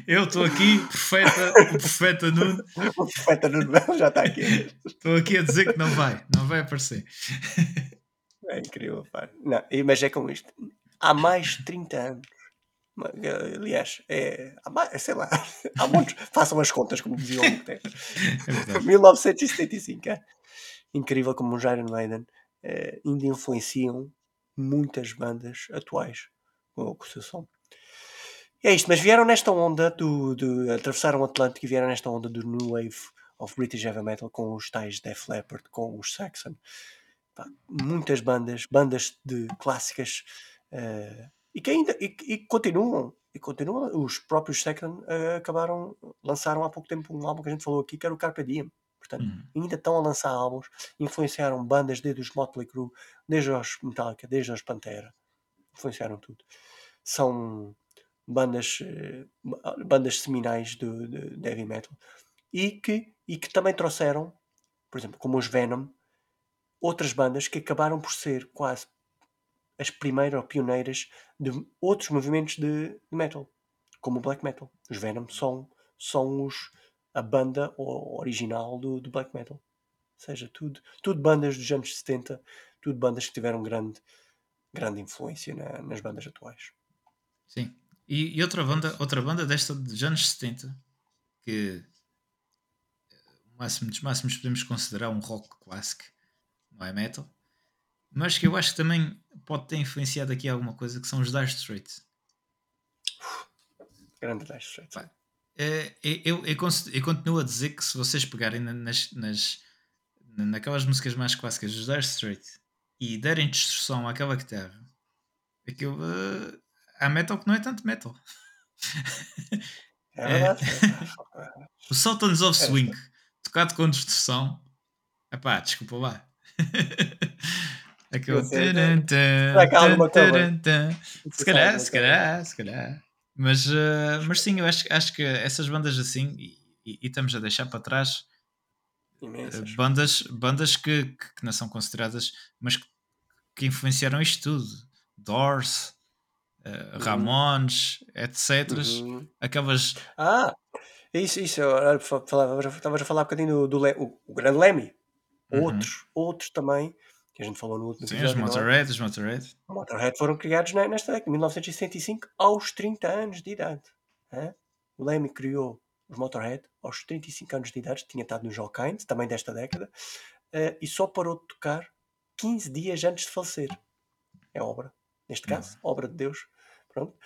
Speaker 2: Eu estou aqui, profeta, o profeta Nuno.
Speaker 1: O profeta Nuno já está aqui.
Speaker 2: Estou aqui a dizer que não vai, não vai aparecer.
Speaker 1: É incrível, pá. Não, mas é como isto. Há mais de 30 anos. Aliás, é, há mais, sei lá, há muitos. Façam as contas, como dizia o é 1975. É? Incrível como os Iron Maiden é, ainda influenciam muitas bandas atuais com, com o seu som. É isto, mas vieram nesta onda do, do. atravessaram o Atlântico e vieram nesta onda do New Wave of British Heavy Metal com os tais Def Leppard, com os Saxon pá, muitas bandas, bandas de clássicas uh, e que ainda e, e, continuam e continuam os próprios Second uh, acabaram lançaram há pouco tempo um álbum que a gente falou aqui que era o Carpe Diem. Portanto uhum. ainda estão a lançar álbuns influenciaram bandas desde os Motley Crue desde os Metallica desde os Pantera. Influenciaram tudo. São bandas uh, bandas seminais de, de, de heavy metal. E que e que também trouxeram por exemplo como os Venom outras bandas que acabaram por ser quase as primeiras ou pioneiras de outros movimentos de, metal, como o black metal. Os Venom são, são os, a banda original do, do black metal. Ou seja, tudo, tudo bandas dos anos 70, tudo bandas que tiveram grande, grande influência na, nas bandas atuais.
Speaker 2: Sim. E, e, outra banda, outra banda desta dos anos 70 que máximo dos máximos podemos considerar um rock clássico não é metal, mas que eu acho que também pode ter influenciado aqui alguma coisa que são os Dire Straits.
Speaker 1: Grande Dire Straits.
Speaker 2: É, eu, eu, eu, continuo a dizer que se vocês pegarem nas, nas, naquelas músicas mais clássicas dos Dire Straits e derem destruição àquela guitarra, aquilo uh, há metal que não é tanto metal.
Speaker 1: É verdade.
Speaker 2: É. o Sultans of é Swing, tocado com distorção, epá, desculpa lá. Aquele. Que há alguma Se calhar, se calhar, se calhar. Mas, uh, mas sim, eu acho, acho que essas bandas assim, e, e, e estamos a deixar para trás uh, bandas, bandas que, que, que, não são consideradas, mas que, que influenciaram isto tudo. Doors, uh, Ramones, etc. Uhum. Aquelas.
Speaker 1: Ah, isso, isso. Eu estavas a falar um bocadinho do, do o, o grande Lemmy. Uhum. Outros, outros também, que a gente falou no último
Speaker 2: Sim, episódio. Sim, os Motorhead, os Motorhead.
Speaker 1: Os Motorhead foram criados nesta década, 1965, aos 30 anos de idade. O Lemmy criou os Motorhead aos 35 anos de idade, tinha estado nos Hawkins, também desta década, uh, e só parou de tocar 15 dias antes de falecer. É obra, neste caso, uhum. obra de Deus. Pronto.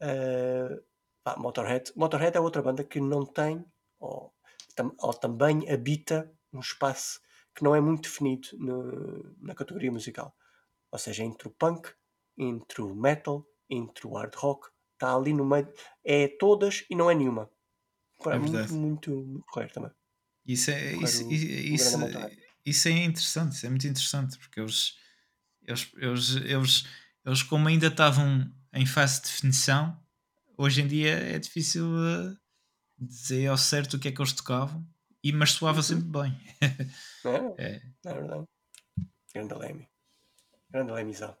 Speaker 1: Uh, pá, Motorhead. Motorhead é outra banda que não tem, ou, tam, ou também habita um espaço que não é muito definido no, na categoria musical. Ou seja, entre o punk, entre o metal, entre o hard rock, está ali no meio. É todas e não é nenhuma. É muito, muito, muito correto também.
Speaker 2: Isso é, isso, o, isso, o isso, é interessante, isso é muito interessante, porque eles, eles, eles, eles, eles como ainda estavam em fase de definição, hoje em dia é difícil uh, dizer ao certo o que é que eles tocavam e, mas soava uhum. sempre bem.
Speaker 1: É, é. é verdade. Grande Leme. Grande Lemizão.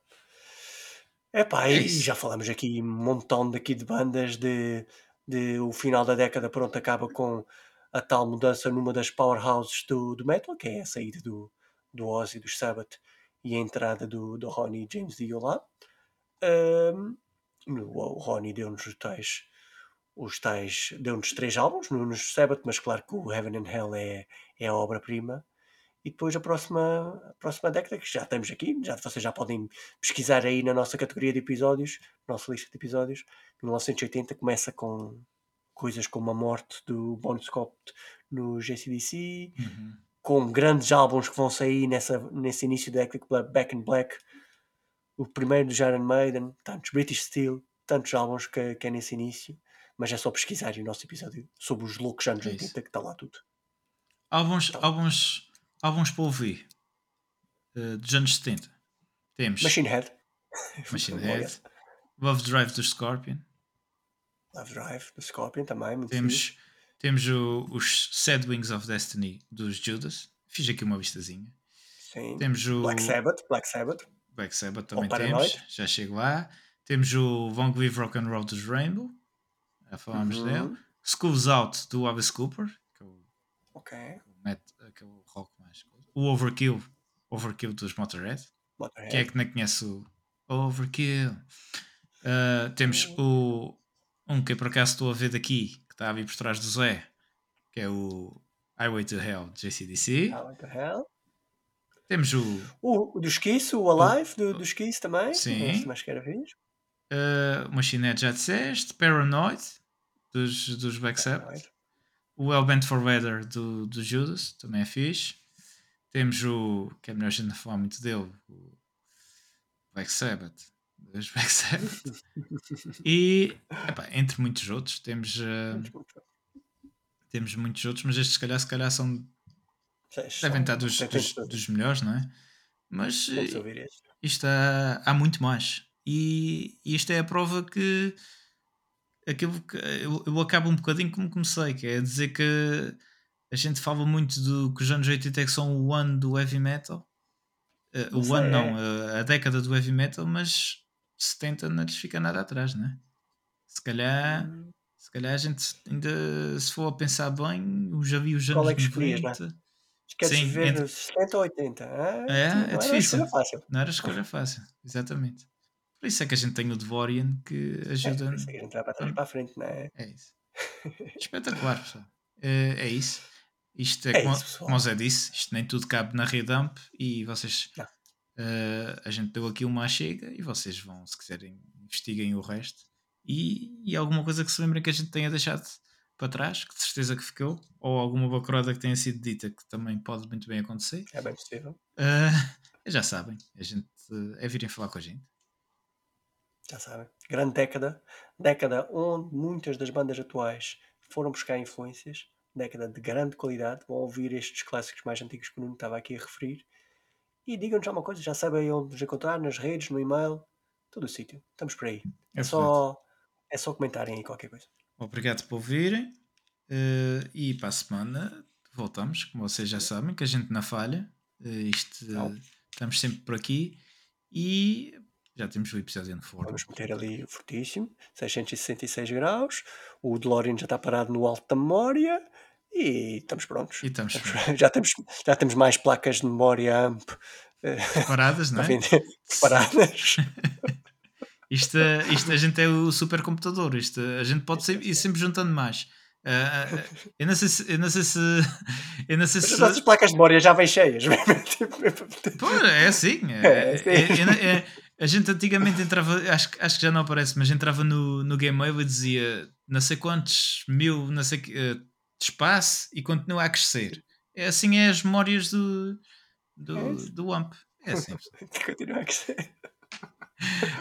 Speaker 1: Epá, é e já falamos aqui um montão daqui de bandas de, de o final da década pronto acaba com a tal mudança numa das powerhouses do, do metal, que é a saída do, do Ozzy, dos Sabbath e a entrada do, do Ronnie James Dio lá. Um, o Ronnie deu-nos os tais, os tais deu-nos três álbuns no, Sabbath, mas claro que o Heaven and Hell é, é a obra-prima. E depois a próxima, a próxima década, que já estamos aqui, já, vocês já podem pesquisar aí na nossa categoria de episódios, nossa lista de episódios, 1980 começa com coisas como a morte do Bon Scott no JCDC,
Speaker 2: Uhum.
Speaker 1: com grandes álbuns que vão sair nessa, nesse início da década, Back in Black, o primeiro do Iron Maiden, tantos British Steel, tantos álbuns que, que é nesse início, mas é só pesquisar o nosso episódio sobre os loucos anos
Speaker 2: É
Speaker 1: 80
Speaker 2: isso.
Speaker 1: que está lá tudo.
Speaker 2: Álbuns,
Speaker 1: Então.
Speaker 2: álbuns, álbuns para ouvir eh, dos anos 70. Temos
Speaker 1: Machine Head,
Speaker 2: Machine. Head, Love Drive do Scorpion,
Speaker 1: Love Drive, do Scorpion também,
Speaker 2: temos,
Speaker 1: fixe.
Speaker 2: temos o- os Sad Wings of Destiny dos Judas. Fiz aqui uma vistazinha.
Speaker 1: Sim.
Speaker 2: Temos o
Speaker 1: Black Sabbath, Black Sabbath,
Speaker 2: Black Sabbath também temos, já chego lá. Temos o Long Live Rock and Roll dos Rainbow, já falámos
Speaker 1: Uhum.
Speaker 2: dele. Schools Out do Alice Cooper, que é o,
Speaker 1: ok,
Speaker 2: o met- aquele rock mais. O Overkill, Overkill dos Motorhead.
Speaker 1: Motorhead.
Speaker 2: Quem é que não conhece o Overkill? Uh, temos o um que eu por acaso estou a ver daqui, que está a vir por trás do Zé, que é o Highway to Hell de JCDC.
Speaker 1: What the hell?
Speaker 2: Temos o
Speaker 1: O, o dos Kiss, o Alive do, dos Kiss também.
Speaker 2: Sim.
Speaker 1: Este mais que era vez.
Speaker 2: Uh, Machine Head, já disseste, Paranoid dos, dos Black Sabbath. O Hellbent for Weather do, do Judas, também é fixe. Temos o, que é melhor a gente não falar muito dele, o Black Sabbath, dos Black Sabbath. e, epá, entre muitos outros, temos, uh, temos muitos outros, mas estes se calhar, se calhar são,
Speaker 1: Vocês
Speaker 2: devem estar dos, dos, dos melhores, não é? Mas eh, isto há, há muito mais. E isto é a prova que aquilo que eu, eu acabo um bocadinho como comecei, que é dizer que a gente fala muito do que os anos 80 é que são o ano do heavy metal.
Speaker 1: Não
Speaker 2: o ano
Speaker 1: é.
Speaker 2: não, a década do heavy metal, mas 70 não lhes fica nada atrás, não é? Se calhar,
Speaker 1: Hum,
Speaker 2: se calhar a gente ainda, se for a pensar bem, eu já vi os anos
Speaker 1: Qual é que escolhias, não é?
Speaker 2: 90.
Speaker 1: Queres
Speaker 2: Sim,
Speaker 1: ver
Speaker 2: entre-
Speaker 1: 70 ou 80? Ah,
Speaker 2: É,
Speaker 1: não
Speaker 2: é
Speaker 1: era
Speaker 2: difícil.
Speaker 1: fácil.
Speaker 2: Não era escolha fácil, exatamente. Por isso é que a gente tem o Devorian que
Speaker 1: É,
Speaker 2: ajuda.
Speaker 1: por isso é que a gente vai para trás e para a frente, não é?
Speaker 2: É isso. Espetacular, pessoal. É, é isso. Isto é,
Speaker 1: É
Speaker 2: como,
Speaker 1: isso,
Speaker 2: como o Zé disse, isto nem tudo cabe na Redump e vocês. Eh, a gente deu aqui uma chega e vocês vão, se quiserem, investiguem o resto. E, e alguma coisa que se lembrem que a gente tenha deixado para trás, que de certeza que ficou, ou alguma bacurada que tenha sido dita, que também pode muito bem acontecer.
Speaker 1: É bem possível.
Speaker 2: eh, já sabem, a gente eh, é virem falar com a gente.
Speaker 1: Já sabem. Grande década. Década onde muitas das bandas atuais foram buscar influências. Década de grande qualidade. Vão ouvir estes clássicos mais antigos que o Nuno estava aqui a referir. E digam-nos alguma coisa. Já sabem onde nos encontrar, nas redes, no e-mail. Todo o sítio. Estamos por aí. É só, é só comentarem aí qualquer coisa.
Speaker 2: Obrigado por ouvirem. eh, e para a semana voltamos, como vocês já sabem, que a gente não falha. Eh, isto,
Speaker 1: Não.
Speaker 2: estamos sempre por aqui e já temos o episódio forno.
Speaker 1: Vamos meter ali fortíssimo. 666 graus. O DeLorean já está parado no alto da memória. E estamos prontos.
Speaker 2: E estamos
Speaker 1: Estamos- já, temos, já temos mais placas de memória AMP eh,
Speaker 2: preparadas, não é?
Speaker 1: preparadas.
Speaker 2: Isto, isto a gente é o supercomputador. Isto, a gente pode ser, ir sempre juntando mais. Ah, eu não sei se. Eu não sei se. Eu não sei se
Speaker 1: as nossas placas de memória já vêm cheias.
Speaker 2: Pô, é assim. É,
Speaker 1: É, sim.
Speaker 2: é- a gente antigamente entrava, acho, que- acho que já não aparece, mas entrava no, no Gmail e dizia não sei quantos mil, não sei que, eh, de espaço e continua a crescer. É assim é as memórias do, do, do AMP. É assim.
Speaker 1: Continua a crescer.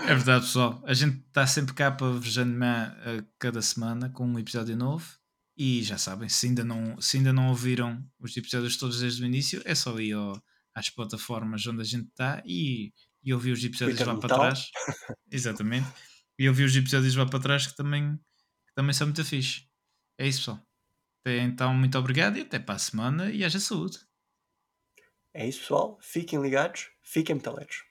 Speaker 2: É verdade, pessoal. A gente está sempre cá para vos animar a cada semana com um episódio novo. E já sabem, se ainda não, se ainda não ouviram os episódios todos desde o início, é só ir ao- às plataformas onde a gente está e, e ouvir os episódios
Speaker 1: Twitter
Speaker 2: lá para
Speaker 1: Metal.
Speaker 2: trás. Exatamente. E ouvir os episódios lá para trás que também, que também são muito fixe. É isso, pessoal. Até Então, muito obrigado e até para a semana e haja saúde.
Speaker 1: É isso, pessoal. Fiquem ligados. Fiquem metaleros.